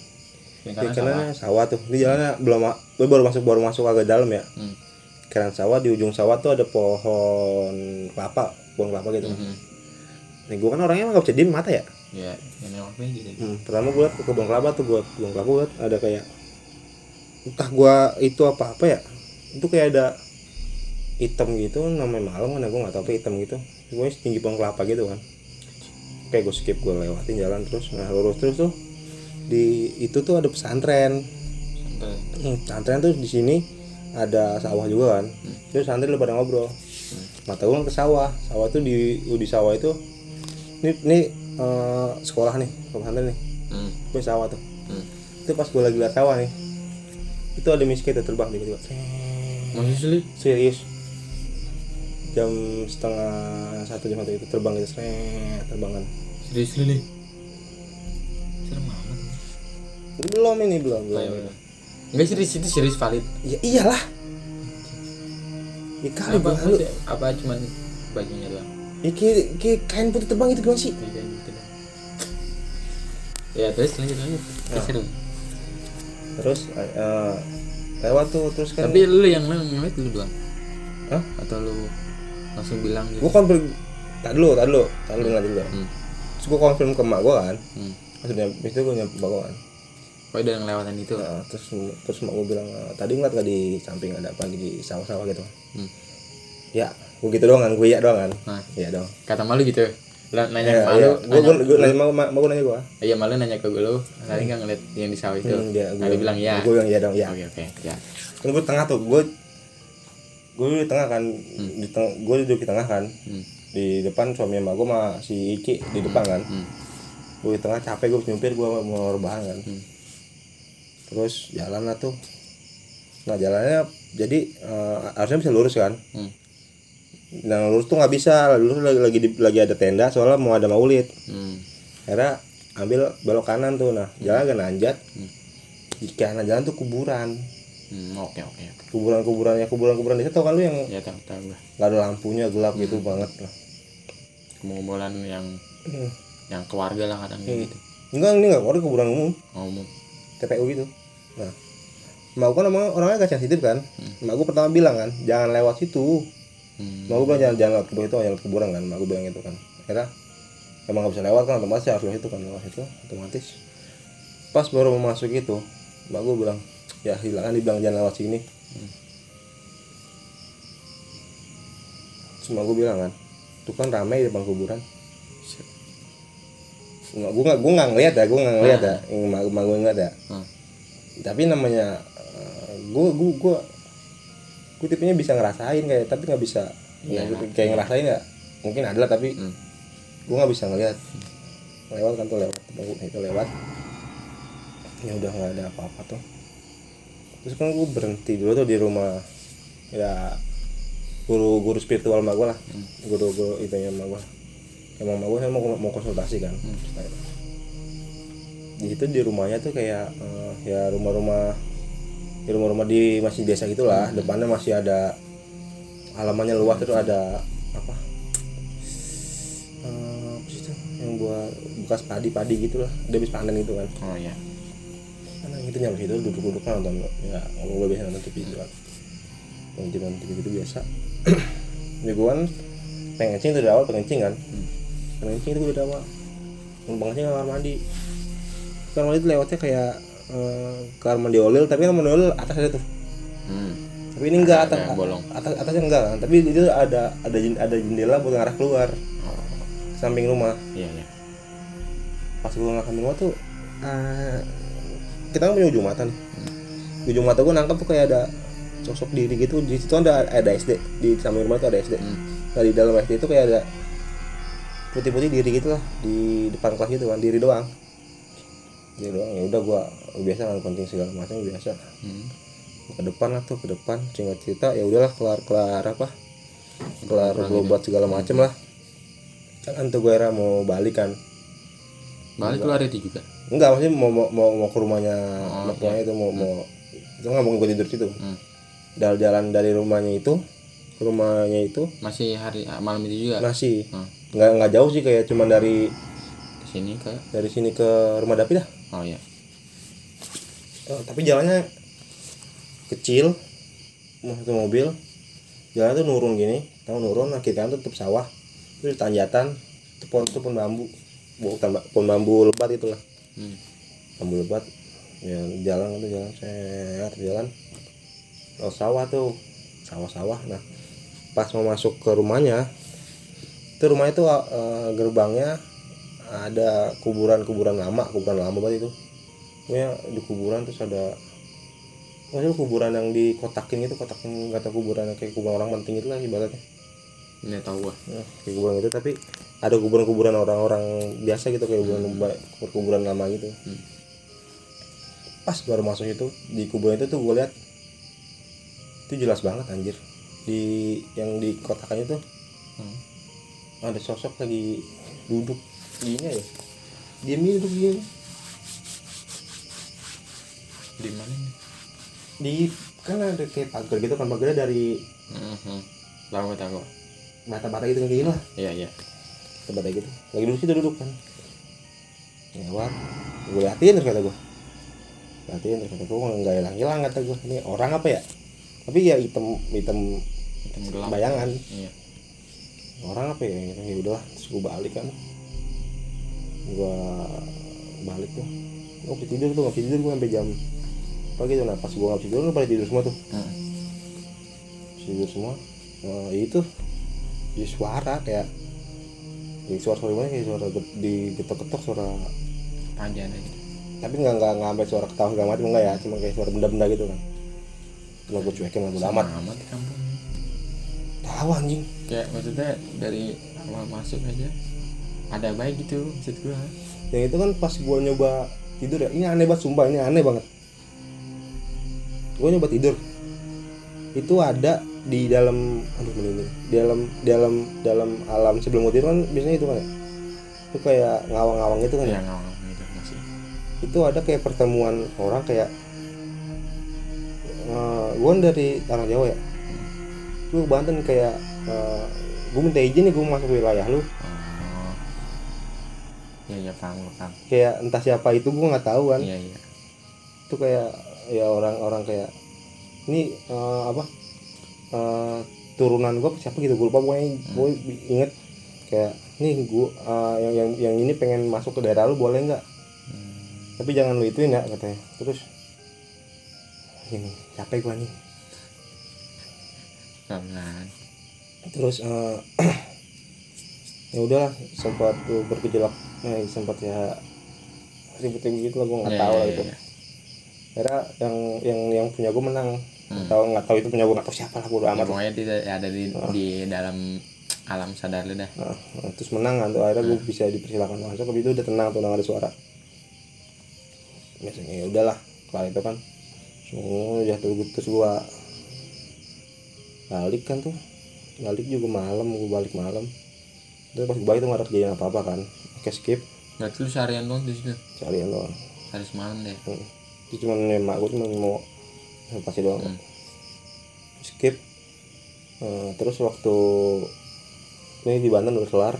Speaker 1: Kiri kanan
Speaker 2: kanannya sawah. tuh. Di jalannya belum gue baru masuk baru masuk agak dalam ya.
Speaker 1: Hmm.
Speaker 2: kanan sawah di ujung sawah tuh ada pohon kelapa pohon kelapa gitu.
Speaker 1: Hmm.
Speaker 2: nih gue kan orangnya emang gak bisa diem mata ya?
Speaker 1: Ya yang memang kayak gitu.
Speaker 2: Hmm, pertama gue liat ke kebun kelapa tuh gue kebun kelapa gue liat ada kayak entah gue itu apa apa ya? Itu kayak ada hitam gitu namanya malam kan gue nggak tahu apa hitam gitu. Gue tinggi pohon kelapa gitu kan. Kayak gue skip gue lewatin jalan terus nah lurus terus tuh di itu tuh ada pesantren. Hmm, pesantren tuh di sini ada sawah juga kan. Terus santri lu pada ngobrol. Mata gue ke sawah. Sawah tuh di di sawah itu ini ini eh, sekolah nih pesantren nih.
Speaker 1: Hmm.
Speaker 2: gue sawah tuh.
Speaker 1: Hmm.
Speaker 2: itu pas gue lagi liat sawah nih itu ada miskit terbang tiba-tiba.
Speaker 1: Masih sulit
Speaker 2: serius. Jam setengah satu jam satu itu terbang gitu seret terbang kan.
Speaker 1: Serius lili? Serem
Speaker 2: belum ini belum belum.
Speaker 1: Ayo. Enggak serius itu serius valid.
Speaker 2: Ya iyalah. Ya kali
Speaker 1: apa
Speaker 2: lu.
Speaker 1: apa cuman bajunya doang?
Speaker 2: Ya kayak, kayak kain putih terbang itu gimana sih?
Speaker 1: Kayak gitu ya terus lanjut lanjut.
Speaker 2: Ya.
Speaker 1: seru.
Speaker 2: Terus eh, lewat tuh terus kan
Speaker 1: tapi lu yang lu ngeliat lu doang?
Speaker 2: Hah?
Speaker 1: atau lu langsung bilang gitu?
Speaker 2: Gue konfirm tak dulu tak dulu tak dulu nanti dulu
Speaker 1: hmm.
Speaker 2: terus gue konfirm ke emak gue kan.
Speaker 1: Hmm.
Speaker 2: maksudnya itu gue nyampe emak gue kan
Speaker 1: Kok udah ngelewatan itu.
Speaker 2: Nah, terus terus emak gue bilang "Eh, tadi ngeliat gak di samping ada apa di sawah-sawah gitu?
Speaker 1: Hmm.
Speaker 2: ya gue gitu doang kan gue iya doang kan?
Speaker 1: Nah.
Speaker 2: Iya dong.
Speaker 1: Kata malu gitu. Lah, nanya ke malu
Speaker 2: iya. gue gue gue nanya mau mau gue nanya gue
Speaker 1: iya malu nanya ke lu. Tadi nggak ngeliat yang di sawah itu.
Speaker 2: Hmm, dia
Speaker 1: nah, dia bilang iya.
Speaker 2: Gue bilang iya dong iya.
Speaker 1: Oke oke ya
Speaker 2: kan gue tengah tuh gue gue di tengah kan di tengah gue duduk di tengah kan.
Speaker 1: Hmm.
Speaker 2: di depan suami emak gue sama si Iki di depan kan.
Speaker 1: Hmm.
Speaker 2: gue di tengah capek gue nyupir gue mau rebahan kan.
Speaker 1: Hmm.
Speaker 2: Terus jalan lah tuh. Nah jalannya jadi eh, harusnya bisa lurus kan?
Speaker 1: Hmm.
Speaker 2: nah lurus tuh nggak bisa. Lurus lagi lagi, di- lagi ada tenda soalnya mau ada maulid.
Speaker 1: Hmm.
Speaker 2: akhirnya ambil belok kanan tuh. Nah jalan agak nanjat.
Speaker 1: Hmm.
Speaker 2: di kanan jalan tuh kuburan.
Speaker 1: Hmm, oke oke oke.
Speaker 2: Kuburan kuburannya kuburan kuburan desa tau kan lu yang
Speaker 1: ya tahu tahu gue
Speaker 2: nggak ada lampunya gelap gitu banget. Lah
Speaker 1: kumpulan yang
Speaker 2: Hmm.
Speaker 1: yang keluarga lah kadang kayak gitu.
Speaker 2: Enggak ini nggak ada kuburan umum.
Speaker 1: Ngomong
Speaker 2: TPU gitu nah Mak gue kan emang orangnya agak sensitif kan. Mak gue pertama bilang kan Jangan lewat situ.
Speaker 1: Hmm.
Speaker 2: Mak gue bilang jangan, jangan lewat kuburan itu Jangan lewat kuburan kan. Mak gue bilang gitu kan. Akhirnya Emang gak bisa lewat kan Otomatis harus lewat itu kan Lewat itu Otomatis. Pas baru mau masuk itu Mak gue bilang Ya hilangan dibilang jangan lewat sini. Terus mak gue bilang kan itu kan ramai di depan kuburan. Gue nggak gue nggak ngeliat ya gue nggak ngeliat ya. Emak emak gue ngeliat ya.
Speaker 1: Hmm.
Speaker 2: Tapi namanya gue gue gue gue tipenya bisa ngerasain kayak tapi nggak bisa
Speaker 1: Iya.
Speaker 2: nggak gitu, kayak ngerasain ya mungkin ada lah tapi
Speaker 1: Hmm.
Speaker 2: gue nggak bisa ngeliat lewat kan tuh lewat itu lewat. Ya udah nggak ada apa-apa tuh. Terus kan gue berhenti dulu tuh di rumah ya guru guru spiritual sama gue lah. Guru guru itu ya sama gue emang sama gue saya mau mau konsultasi kan. Di situ di rumahnya tuh kayak eh, ya rumah-rumah di rumah-rumah di masih desa gitulah. Depannya masih ada halamannya luas terus ada apa? Itu? Yang buat bekas padi-padi gitulah. Udah habis panen gitu kan.
Speaker 1: Oh iya.
Speaker 2: Karena itu nyampe situ duduk-duduk kan nonton. Ya gue biasa nonton TV gitu kan nonton nonton TV gitu biasa. Ya gue kan pengen tuh dari awal pengen kencing kan. Pengen kencing itu gue dari awal. Pengen ke kamar mandi mandi itu lewatnya kayak eh, kamar mandi olil tapi kamar mandi olil atas ada tuh.
Speaker 1: Hmm.
Speaker 2: tapi ini enggak atas
Speaker 1: bolong.
Speaker 2: atas atasnya enggak kan. Tapi itu ada ada ada jendela buat ngarah keluar.
Speaker 1: Oh.
Speaker 2: Samping rumah.
Speaker 1: Iya iya.
Speaker 2: Pas gue nggak rumah tuh eh, kita kan punya ujung mata nih. Ujung mata gue nangkep tuh kayak ada sosok diri gitu. Di situ ada ada SD di samping rumah tuh ada SD
Speaker 1: Hmm.
Speaker 2: nah di dalam SD itu kayak ada putih-putih diri gitu lah di depan kelas gitu kan diri doang diri doang ya udah gua biasa kan penting segala macam biasa.
Speaker 1: Hmm.
Speaker 2: ke depan lah tuh ke depan singkat cerita ya udahlah kelar kelar apa kelar berobat segala macam lah. Kan tuh gue era mau balik kan.
Speaker 1: Balik keluar itu juga?
Speaker 2: Enggak, maksudnya mau mau mau, mau ke rumahnya
Speaker 1: Oh,
Speaker 2: mertuanya itu mau mau itu nggak mau gue tidur situ.
Speaker 1: Hmm.
Speaker 2: Dari jalan dari rumahnya itu ke rumahnya itu.
Speaker 1: Masih hari ah, malam itu juga?
Speaker 2: Masih.
Speaker 1: Hmm.
Speaker 2: nggak nggak jauh sih kayak cuman dari
Speaker 1: sini ke?
Speaker 2: dari sini ke rumah Dapi dah.
Speaker 1: Oh iya
Speaker 2: Oh, tapi jalannya kecil, masuk mobil, jalan tuh nurun gini, tahu nurun, nah kiri kanan tuh tetap sawah, terus tanjatan, itu pohon itu pohon bambu, bukan pohon bambu lebat itulah.
Speaker 1: hmm.
Speaker 2: bambu lebat ya jalan itu jalan set jalan oh, sawah tuh sawah-sawah nah pas mau masuk ke rumahnya itu rumah itu eh, gerbangnya ada kuburan-kuburan lama kuburan lama banget itu. Pokoknya di kuburan terus ada maksudnya kuburan yang dikotakin itu kotakin kata kuburan yang kayak kuburan orang penting itu lah ibaratnya.
Speaker 1: Ini tahu gua.
Speaker 2: Nah, kayak kuburan itu tapi ada kuburan-kuburan orang-orang biasa gitu kayak kuburan kuburan lama gitu.
Speaker 1: Hmm.
Speaker 2: pas baru masuk itu di kuburan itu tuh gue lihat itu jelas banget anjir. Di yang di kotakannya tuh
Speaker 1: hmm.
Speaker 2: ada sosok lagi duduk gini ya dia duduk gini.
Speaker 1: Di mana nih
Speaker 2: di kan ada kayak pagar gitu kan pagarnya dari
Speaker 1: hmm. hmm. tahu. Gua.
Speaker 2: bata-bata gitu kayak gini lah
Speaker 1: iya. Iya
Speaker 2: bata gitu. Lagi duduk situ duduk kan. Lewat. Gue liatin terus kata gue liatin terus kata gue nggak hilang hilang kata gue ini orang apa ya? Tapi ya hitam hitam
Speaker 1: hitam gelap.
Speaker 2: bayangan.
Speaker 1: Iya.
Speaker 2: Orang apa ya? Ya udahlah terus gue balik kan gue balik tuh gue bisa tidur tuh nggak bisa tidur gue sampai jam pagi tuh. Nah pas gue nggak bisa tidur pada tidur semua tuh.
Speaker 1: Hmm.
Speaker 2: Tidur semua. Nah, itu di suara kayak di suara suara gimana kayak suara get- digetok-getok suara
Speaker 1: panjang aja.
Speaker 2: Tapi nggak nggak nggak sampai suara ketawa segala macam enggak ya. Cuma kayak suara benda-benda gitu kan. Cuma gue cuekin bodo amat.
Speaker 1: Amat di kampung.
Speaker 2: Tahu anjing.
Speaker 1: Kayak maksudnya dari awal masuk aja ada baik gitu maksud gua?
Speaker 2: Yang itu kan pas gue nyoba tidur ya. Ini aneh banget sumpah ini aneh banget. Gue nyoba tidur. Itu ada di dalam aduh ini? Di dalam di dalam dalam alam sebelum mau tidur kan biasanya itu kan ya? Itu kayak ngawang-ngawang gitu kan ya?
Speaker 1: Ya ngawang gitu masih
Speaker 2: itu ada kayak pertemuan orang kayak eh gue kan dari tanah Jawa ya? Gue ke Banten kayak gue minta izin nih gue masuk wilayah lu.
Speaker 1: Oh ya ya paham paham.
Speaker 2: Kayak entah siapa itu gue nggak tahu kan.
Speaker 1: Iya iya.
Speaker 2: Itu kayak ya orang-orang kayak ini eh, apa eh, turunan gue siapa gitu gue lupa pokoknya gue inget kayak nih gue eh, yang yang yang ini pengen masuk ke daerah lu boleh nggak?
Speaker 1: Hmm.
Speaker 2: tapi jangan lu ituin ya katanya. Terus ini capek gue nih.
Speaker 1: Pelan
Speaker 2: terus eh, ya udahlah sempat tuh bergejolak eh sempat ya ribut-ribut gitu lah gue nggak
Speaker 1: Iya,
Speaker 2: tahu lah gitu.
Speaker 1: iya.
Speaker 2: akhirnya yang yang yang punya gue menang. Nggak tahu nggak tahu itu punya gue nggak tahu siapa lah bodo
Speaker 1: Ya,
Speaker 2: amat.
Speaker 1: Pokoknya di, ada di, di dalam alam sadar lu dah.
Speaker 2: Nah, nah, terus menang kan tuh akhirnya gue bisa dipersilakan masuk habis itu udah tenang tuh nggak ada suara. Biasanya ya udahlah kelar itu kan semua ya tuh terus gue balik kan tuh. Balik juga malam gue balik malam. Terus pas gue balik tuh nggak ada kejadian apa apa kan oke skip.
Speaker 1: Berarti lu seharian doang di situ.
Speaker 2: Carian doang.
Speaker 1: Hari semalam deh.
Speaker 2: Hmm. itu cuma emak gue cuma mau pasti doang.
Speaker 1: Hmm.
Speaker 2: skip. Eh, terus waktu ini di Banten udah kelar.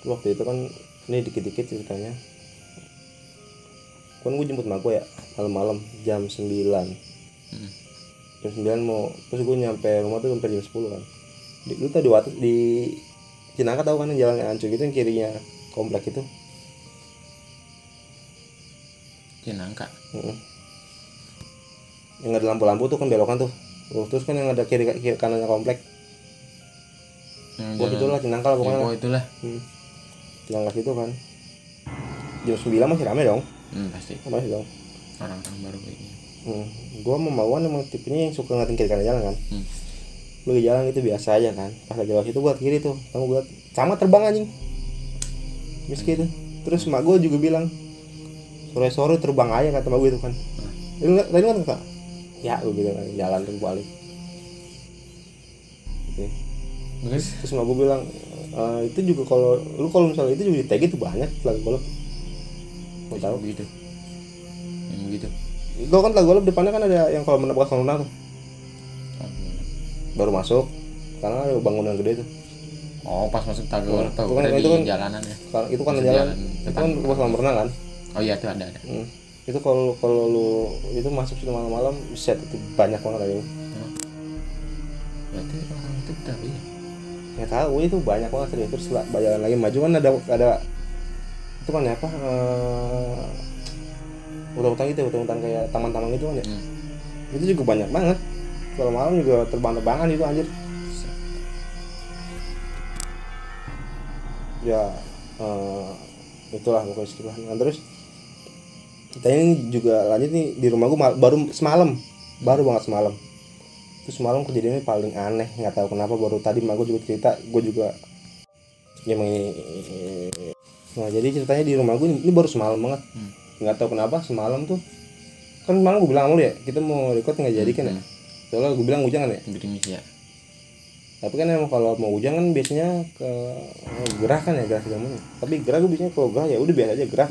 Speaker 2: Terus waktu itu kan ini dikit-dikit ceritanya. Kan gue jemput mak gue ya malam-malam jam 9
Speaker 1: Hmm.
Speaker 2: jam 9 mau terus gue nyampe rumah tuh sampai jam 10 kan. Di, lu tau di Watu di Cinangka tau kan yang jalan yang hancur gitu yang kirinya komplek itu?
Speaker 1: Cinangka
Speaker 2: Mm-mm. yang ada lampu-lampu tuh kan belokan tuh. Terus kan yang ada kiri, kiri kanannya komplek.
Speaker 1: Jalan-
Speaker 2: itulah Cinangka lah
Speaker 1: ya,
Speaker 2: pokoknya
Speaker 1: pokoknya itulah.
Speaker 2: Hmm. Cinangka situ kan. Jam 9 masih rame dong.
Speaker 1: Hmm, pasti.
Speaker 2: Masih dong.
Speaker 1: Orang-orang baru kayak gini.
Speaker 2: Hmm. gua sama Mawan emang tipenya yang suka ngeliatin kiri kanan jalan kan.
Speaker 1: Hmm.
Speaker 2: Lu jalan itu biasa aja kan. Pas lagi lewat situ gua kiri tuh. Kamu gua sama terbang anjing. Miski itu terus mak gua juga bilang sore sore terbang aja kata mak gue itu kan. Lu nggak tadi kan kak ya lu gitu kan jalan tuh balik. Oke.
Speaker 1: terus?
Speaker 2: Terus mak gue bilang "Eh, itu juga kalau lu kalau misalnya itu juga di tag itu banyak lagu golf mau tahu.
Speaker 1: begitu? Yang begitu?
Speaker 2: Itu kan lagu golf depannya kan ada yang kalau menebak sonuna tuh baru masuk. Karena ada bangunan gede tuh.
Speaker 1: Oh pas masuk tagar tau
Speaker 2: itu kan- itu kan-
Speaker 1: jalanan ya?
Speaker 2: Karena itu kan jalan
Speaker 1: jalan
Speaker 2: itu kan pas kolam renang kan?
Speaker 1: Oh iya tuh ada ada.
Speaker 2: Hmm. itu kalau kalau lu itu masuk situ malam-malam set itu banyak banget aja.
Speaker 1: Berarti orang itu tapi ya
Speaker 2: ya tahu itu banyak banget serius terus jalan lagi maju kan ada ada itu kan apa eh hutan-hutan gitu hutan-hutan kayak taman-taman gitu kan ya?
Speaker 1: Hmm.
Speaker 2: itu juga banyak banget kalau malam juga terbang-terbangan itu anjir. Ya eh, itulah pokoknya sekitar nah, terus kita ini juga lanjut nih di rumah gue baru semalam baru banget semalam. Terus semalam kejadiannya paling aneh nggak tahu kenapa baru tadi mak gue juga cerita gue juga ya nah jadi ceritanya di rumah gue ini, baru semalam banget.
Speaker 1: Hmm.
Speaker 2: nggak tahu kenapa semalam tuh kan malam gue bilang lu ya kita mau record nggak jadi kan ya soalnya gue bilang hujan kan ya?
Speaker 1: Gerimis ya.
Speaker 2: Tapi kan emang kalau mau hujan kan biasanya ke gerah kan ya gerah jamunya. Tapi gerah gue biasanya kalau gerah ya udah biasa aja gerah.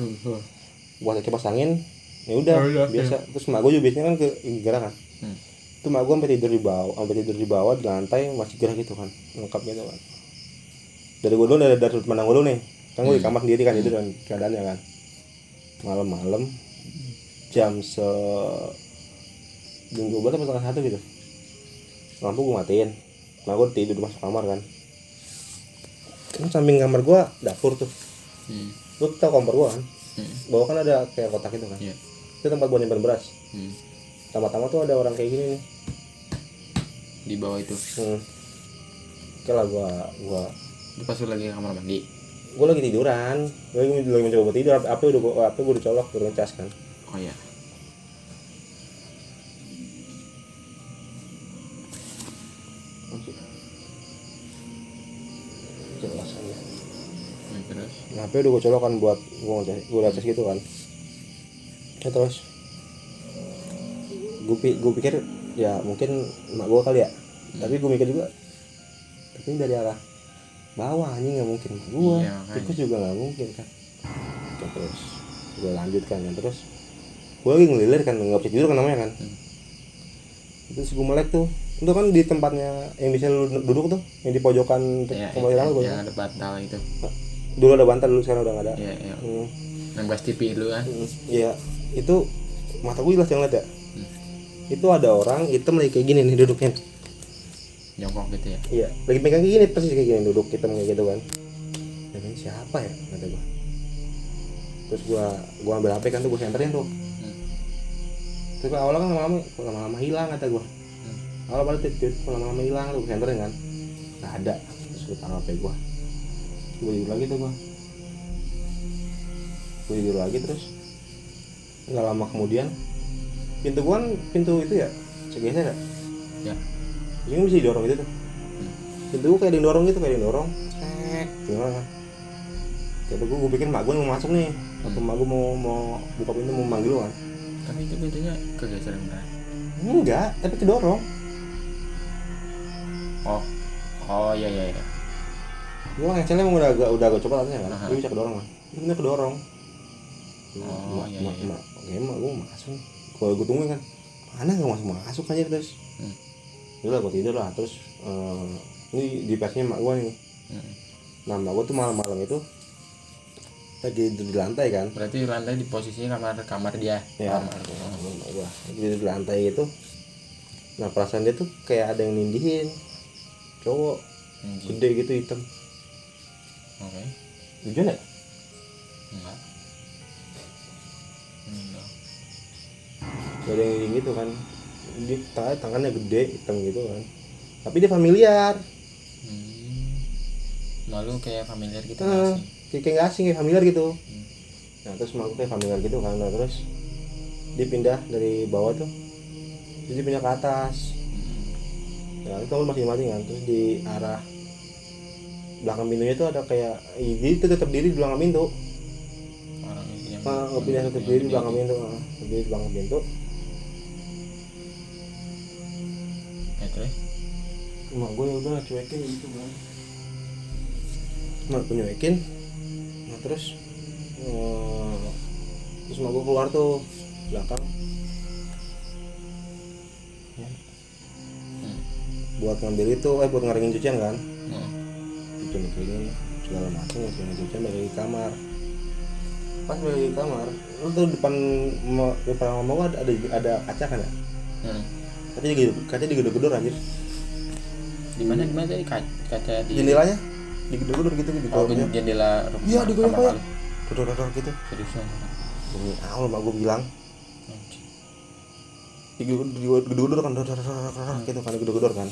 Speaker 2: Buat kipas angin ya udah
Speaker 1: Oh, iya,
Speaker 2: biasa. Terus mak gue juga biasanya kan ke gerah kan.
Speaker 1: Hmm.
Speaker 2: itu mak gue sampai tidur di bawah sampai tidur di bawah di lantai masih gerah gitu kan lengkap gitu kan. Dari gue dulu dari dari sudut pandang gue dulu nih. Kan gue di kamar sendiri kan itu dan keadaannya kan. Malam-malam jam se jam dua belas atau setengah satu gitu lampu gue matiin. Nah gue tidur masuk kamar kan. Kan samping kamar gue dapur tuh.
Speaker 1: Hmm.
Speaker 2: lu tau kompor gue kan.
Speaker 1: Hmm.
Speaker 2: bawah kan ada kayak kotak itu kan.
Speaker 1: Iya.
Speaker 2: itu tempat buat nyimpan beras.
Speaker 1: Hmm.
Speaker 2: tama-tama tuh ada orang kayak gini nih.
Speaker 1: Di bawah itu?
Speaker 2: Hmm. oke lah gua gua.
Speaker 1: Itu pas lu lagi kamar mandi?
Speaker 2: Gua lagi tiduran. Gua lagi, lagi mencoba buat tidur. Apa udah gua apa gua udah colok udah ngecas kan.
Speaker 1: Oh iya.
Speaker 2: jelas
Speaker 1: terus?
Speaker 2: Nah HP udah gua colok kan buat gua ngecas udah ngecas gitu kan. Ya terus? Gua, pi- gua pikir ya mungkin emak gua kali ya. Tapi gua mikir juga tapi ini dari arah bawah anjing nggak mungkin.
Speaker 1: Iya, makanya.
Speaker 2: tikus juga nggak mungkin kan. Oke, terus? Gua lanjutkan ya terus? Gua lagi ngelilir kan. Nggak bisa tidur kan namanya kan.
Speaker 1: Hmm.
Speaker 2: terus gua melek tuh. Itu kan di tempatnya yang bisa lu duduk tuh yang di pojokan
Speaker 1: ya,
Speaker 2: kembali
Speaker 1: ya, yang ada bantal itu
Speaker 2: dulu ada bantal dulu sekarang udah nggak ada
Speaker 1: ya, ya.
Speaker 2: Hmm.
Speaker 1: yang bekas TV lu kan
Speaker 2: Hmm, Iya, itu mata gue jelas yang lihat ya.
Speaker 1: Hmm.
Speaker 2: Itu ada orang hitam lagi kayak gini nih duduknya.
Speaker 1: jongkok gitu ya
Speaker 2: Iya, lagi pegang kayak gini persis kayak gini duduk hitam kayak gitu kan. Dan ini siapa ya kata gua. Terus gua gua ambil HP kan tuh gua senterin tuh.
Speaker 1: Hmm.
Speaker 2: Terus awalnya kan lama-lama lama-lama hilang kata gua.
Speaker 1: Hmm.
Speaker 2: Awalnya pada titit kok lama-lama hilang tuh gua senterin kan. Nggak ada. Terus gua taruh HP gua. gue tidur lagi tuh gue gue tidur lagi terus. Nggak lama kemudian pintu gue kan pintu itu ya segeser ya.
Speaker 1: Ya
Speaker 2: jadi bisa didorong gitu tuh. Pintu gue kayak ada yang dorong gitu kayak ada yang dorong. Cek, gimana? Kan kata gue gue pikir mak gue mau masuk nih. Atau mak gue mau mau buka pintu mau manggil lu kan.
Speaker 1: Tapi itu pintunya kegeseran beneran
Speaker 2: enggak tapi kedorong
Speaker 1: oh. Oh iya iya iya
Speaker 2: gue ngecelnya emang udah agak udah agak coba katanya kan? Dia bisa kedorong kan? Itu bener kedorong.
Speaker 1: Oh, iya,
Speaker 2: mak,
Speaker 1: iya.
Speaker 2: mak, oke mak gue masuk. Kalau gue tungguin kan? Mana nggak masuk? Masuk aja terus.
Speaker 1: Hmm.
Speaker 2: udah gue tidur lah. Terus eh, ini di pasnya mak gue nih.
Speaker 1: Hmm.
Speaker 2: nah mak gue tuh malam-malam itu lagi tidur di lantai kan?
Speaker 1: Berarti lantai di posisinya kamar kamar dia.
Speaker 2: Ya
Speaker 1: kamar.
Speaker 2: Mak gue tidur di lantai itu. Nah perasaan dia tuh kayak ada yang nindihin. Cowok.
Speaker 1: Anjing.
Speaker 2: gede gitu hitam
Speaker 1: oke.
Speaker 2: Ya
Speaker 1: enggak. Enggak.
Speaker 2: Gak ada yang gitu kan. Dia tangan tangannya gede hitam gitu kan. Tapi dia familiar.
Speaker 1: Hmm. malu kayak familiar gitu
Speaker 2: Ah,
Speaker 1: nggak sih?
Speaker 2: kayak nggak asing kayak familiar gitu.
Speaker 1: Hmm.
Speaker 2: nah terus aku kayak familiar gitu kan. Nah, terus dia pindah dari bawah tuh. Terus dia pindah ke atas.
Speaker 1: Hmm.
Speaker 2: nah itu masih mati kan. Terus di arah belakang pintunya tuh ada kayak dia itu tetap diri di belakang pintu. Ah nggak pindah tetap
Speaker 1: yang
Speaker 2: diri di belakang pintu. ah, tetap diri di belakang pintu.
Speaker 1: Ya terus?
Speaker 2: Emak gue ya udah cuekin gitu kan emak gue cuekin. Nah terus eh, terus emak gue keluar tuh belakang. Ya.
Speaker 1: Hmm.
Speaker 2: buat ngambil itu eh buat ngeringin cucian kan.
Speaker 1: Hmm.
Speaker 2: Ngeringin segala macam ngeringin cucian balik di kamar pas balik di kamar lu tuh depan depan gua ada ada, ada kaca kan ya
Speaker 1: Hmm.
Speaker 2: kaca digedor kaca digedor-gedor anjir
Speaker 1: di mana di mana tadi kaca, kaca di
Speaker 2: jendelanya digedor-gedor gitu di
Speaker 1: oh jendela rumah
Speaker 2: iya
Speaker 1: kamar
Speaker 2: kayak gedor-gedor gitu
Speaker 1: seriusan
Speaker 2: demi awal mak gue bilang digedor-gedor kan gitu kan digedor-gedor kan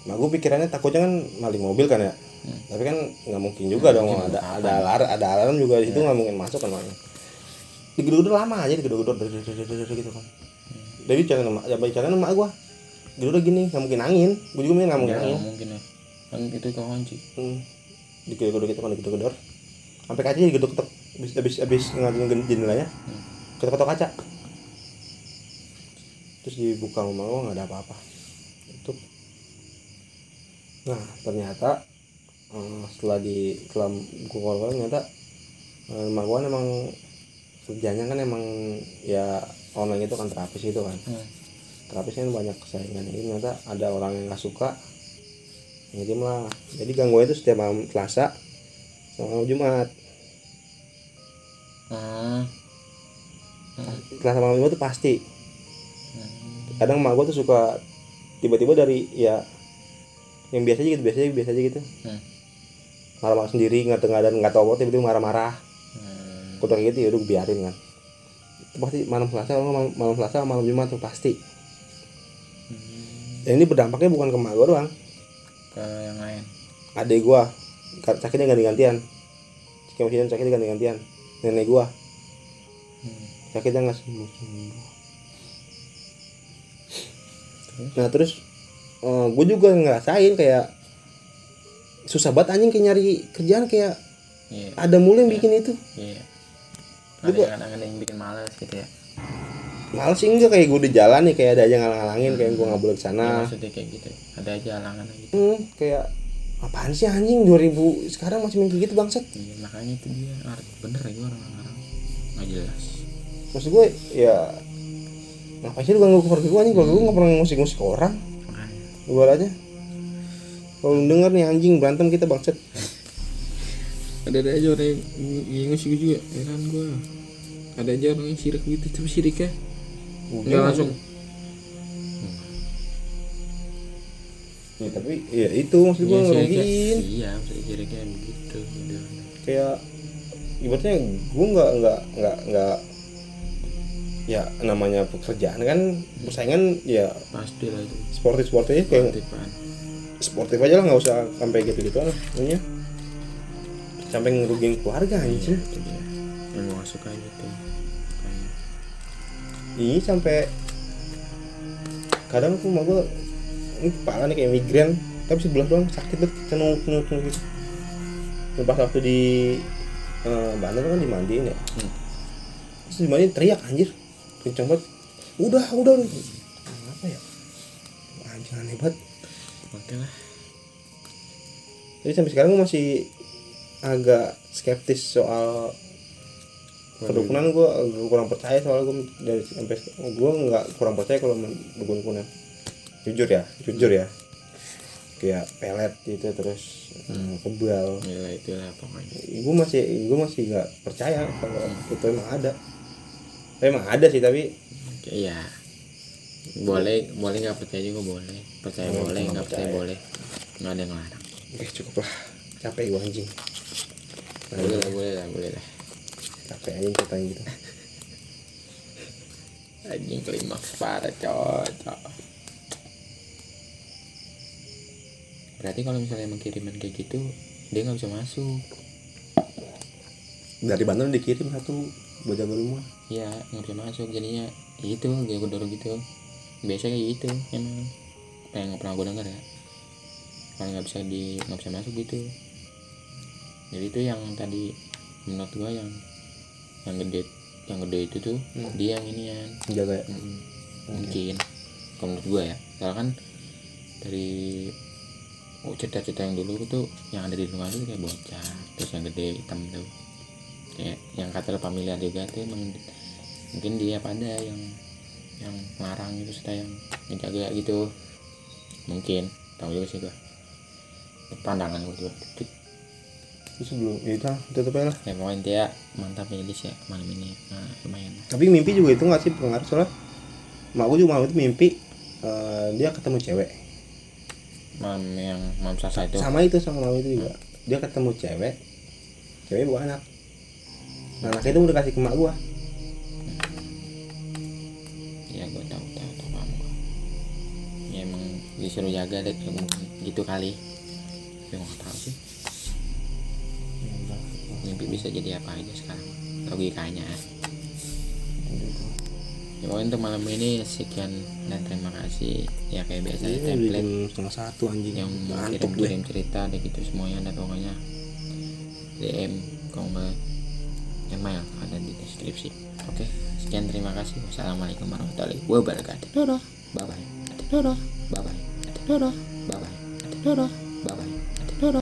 Speaker 2: nah gue pikirannya takutnya kan maling mobil kan ya.
Speaker 1: Hmm.
Speaker 2: tapi kan nggak mungkin juga dong
Speaker 1: mungkin,
Speaker 2: ada ada alarm ada alarm juga di situ nggak mungkin masuk kan makanya digedor-gedor lama aja digedor-gedor dor- dor- dor- dor- dor- gitu kan. Dari jalan emak ya jalan emak gue gedor gini nggak mungkin angin. Gue juga mikir nggak mungkin
Speaker 1: Ya,
Speaker 2: angin.
Speaker 1: mungkin ya. Kan itu kekunci
Speaker 2: hmm. digedor-gedor gitu kan digedor-gedor sampai kacanya digedor-gedor habis habis habis ngelatin jendelanya
Speaker 1: Hmm.
Speaker 2: ketok-ketok kaca. Terus dibuka rumah gua nggak ada apa-apa nah ternyata eh, setelah di setelah gua keluar ternyata eh, rumah gua emang kerjanya kan emang ya online itu kan terapis itu kan
Speaker 1: Hmm.
Speaker 2: terapis kan banyak saingan ini ternyata ada orang yang nggak suka ngirim lah jadi gangguan itu setiap malam Selasa sama malam Jumat
Speaker 1: Hmm.
Speaker 2: Selasa malam Jumat tuh pasti
Speaker 1: Hmm.
Speaker 2: kadang emak gue tuh suka tiba-tiba dari ya yang biasa aja gitu biasa aja biasa aja gitu.
Speaker 1: Hmm.
Speaker 2: marah-marah sendiri nggak nggak ada nggak tahu apa tiba-tiba marah-marah.
Speaker 1: Hmm.
Speaker 2: kayak gitu ya udah biarin kan. Itu pasti malam Selasa malam, malam Selasa malam Jumat tuh pasti.
Speaker 1: Hmm.
Speaker 2: dan ini berdampaknya bukan ke gue doang.
Speaker 1: Ke yang lain.
Speaker 2: Adik gue sakitnya ganti-gantian. Sakit sakitnya ganti-gantian. Nenek gue
Speaker 1: Hmm.
Speaker 2: sakitnya nggak sembuh sembuh nah terus gue juga ngerasain kayak susah banget anjing kayak nyari kerjaan kayak
Speaker 1: iya.
Speaker 2: ada mulu yang bikin itu.
Speaker 1: Iya.
Speaker 2: Lu
Speaker 1: ada
Speaker 2: gua-
Speaker 1: kadang-kadang yang bikin males gitu ya.
Speaker 2: Males sih enggak kayak gue udah jalan nih kayak ada aja ngalang-ngalangin kayak gue nggak boleh ke
Speaker 1: Ya,
Speaker 2: sana
Speaker 1: maksudnya kayak gitu. Ada aja halangan gitu.
Speaker 2: Hmm, kayak apaan sih anjing 2000 sekarang masih kayak gitu bangsat.
Speaker 1: Iya makanya itu dia bener ya orang-orang nggak jelas.
Speaker 2: Maksud gue ya ngapain sih lu ganggu keluarga gue anjing? Keluarga gue nggak pernah ngusik-ngusik orang gue aja kalau denger nih anjing berantem kita bangsat.
Speaker 1: Ada ada aja orang yang ngusik juga heran gua. Ada aja orang yang sirik gitu tapi siriknya nggak langsung?
Speaker 2: ya, tapi ya itu maksud gue
Speaker 1: Iya,
Speaker 2: ngerugiin.
Speaker 1: iya maksudnya siriknya begitu udah
Speaker 2: kayak ibaratnya gue nggak nggak nggak nggak ya namanya pekerjaan kan persaingan ya
Speaker 1: pasti lah itu.
Speaker 2: sportif sportif kayak sportif aja lah nggak usah sampai gitu gitu lah namanya sampai ngerugiin keluarga anjing.
Speaker 1: itu dia. Yang gue gak suka gitu
Speaker 2: ini sampai kadang tuh mau gue ini kepala nih kayak migrain. Tapi sebelah doang sakit banget cenung cenung cenung gitu. Dan pas waktu di eh, Banten kan dimandiin ya.
Speaker 1: Hmm.
Speaker 2: terus dimandiin teriak anjir kenceng banget. Udah udah. Apa ya? Anjing aneh banget.
Speaker 1: Oke lah.
Speaker 2: Jadi sampai sekarang gue masih agak skeptis soal kedukunan gue kurang percaya soal gue dari sampai gue nggak kurang percaya kalau dukun dukunan jujur ya jujur ya. Kayak pelet gitu terus hmm. kebal.
Speaker 1: Ya itulah pokoknya.
Speaker 2: Gue masih gue masih nggak percaya kalau itu emang ada emang ada sih tapi
Speaker 1: iya. Boleh boleh nggak percaya juga boleh. Percaya
Speaker 2: Hmm,
Speaker 1: boleh
Speaker 2: nggak
Speaker 1: percaya
Speaker 2: percaya.
Speaker 1: boleh. Nggak ada yang larang
Speaker 2: eh cukup lah. Capek gue anjing.
Speaker 1: Boleh lah boleh lah boleh lah.
Speaker 2: Capek anjing ceritanya gitu.
Speaker 1: Anjing klimaks parah cocok. Berarti kalau misalnya emang kiriman kayak gitu dia nggak bisa masuk.
Speaker 2: Dari Banten dikirim satu buat jaga rumah.
Speaker 1: Ya nggak bisa masuk jadinya itu kayak gue dorong gitu. Biasa kayak gitu emang. Yang nggak pernah gue dengar ya. Kalau nggak bisa di nggak bisa masuk gitu. Jadi itu yang tadi menurut gue yang yang gede yang gede itu tuh
Speaker 2: Hmm.
Speaker 1: dia yang ini yang
Speaker 2: jaga ya?
Speaker 1: Mm, mungkin kalau menurut gue ya. Soalnya kan dari oh, cerita-cerita yang dulu tuh yang ada di rumah tuh kayak bocah terus yang gede hitam tuh kayak yang kata familiar juga tuh emang mungkin dia pada yang yang larang gitu sudah yang menjaga gitu. Mungkin tahu juga sih gua. Pandangan gue juga.
Speaker 2: Itu sebelum ya itu lah, tutup aja lah.
Speaker 1: Ya pokoknya dia mantap ya Lis ya malam ini. Nah, lumayan.
Speaker 2: Tapi mimpi juga itu nggak sih pengaruh? Soalnya mak gue juga malam itu mimpi eh, dia ketemu cewek.
Speaker 1: Malam yang malam sasa itu?
Speaker 2: Sama itu sama malam itu juga. Dia ketemu cewek cewek bawa anak nah anaknya itu udah kasih ke mak gue
Speaker 1: ya gue tahu tahu tahu paham gua. ya emang disuruh jaga deh mungkin gitu kali. Ya nggak tahu sih. Mimpi bisa jadi apa aja sekarang? Logikanya ya pokoknya untuk malam ini sekian dan terima kasih. Ya kayak biasa
Speaker 2: udah
Speaker 1: template.
Speaker 2: setengah satu anjing.
Speaker 1: Yang mau
Speaker 2: ngantuk deh
Speaker 1: kirim-kirim cerita deh gitu semuanya ada pokoknya. DM kalau nggak email ada di deskripsi. Oke sekian terima kasih. Wassalamualaikum warahmatullahi wabarakatuh. Bye bye bye bye bye bye bye bye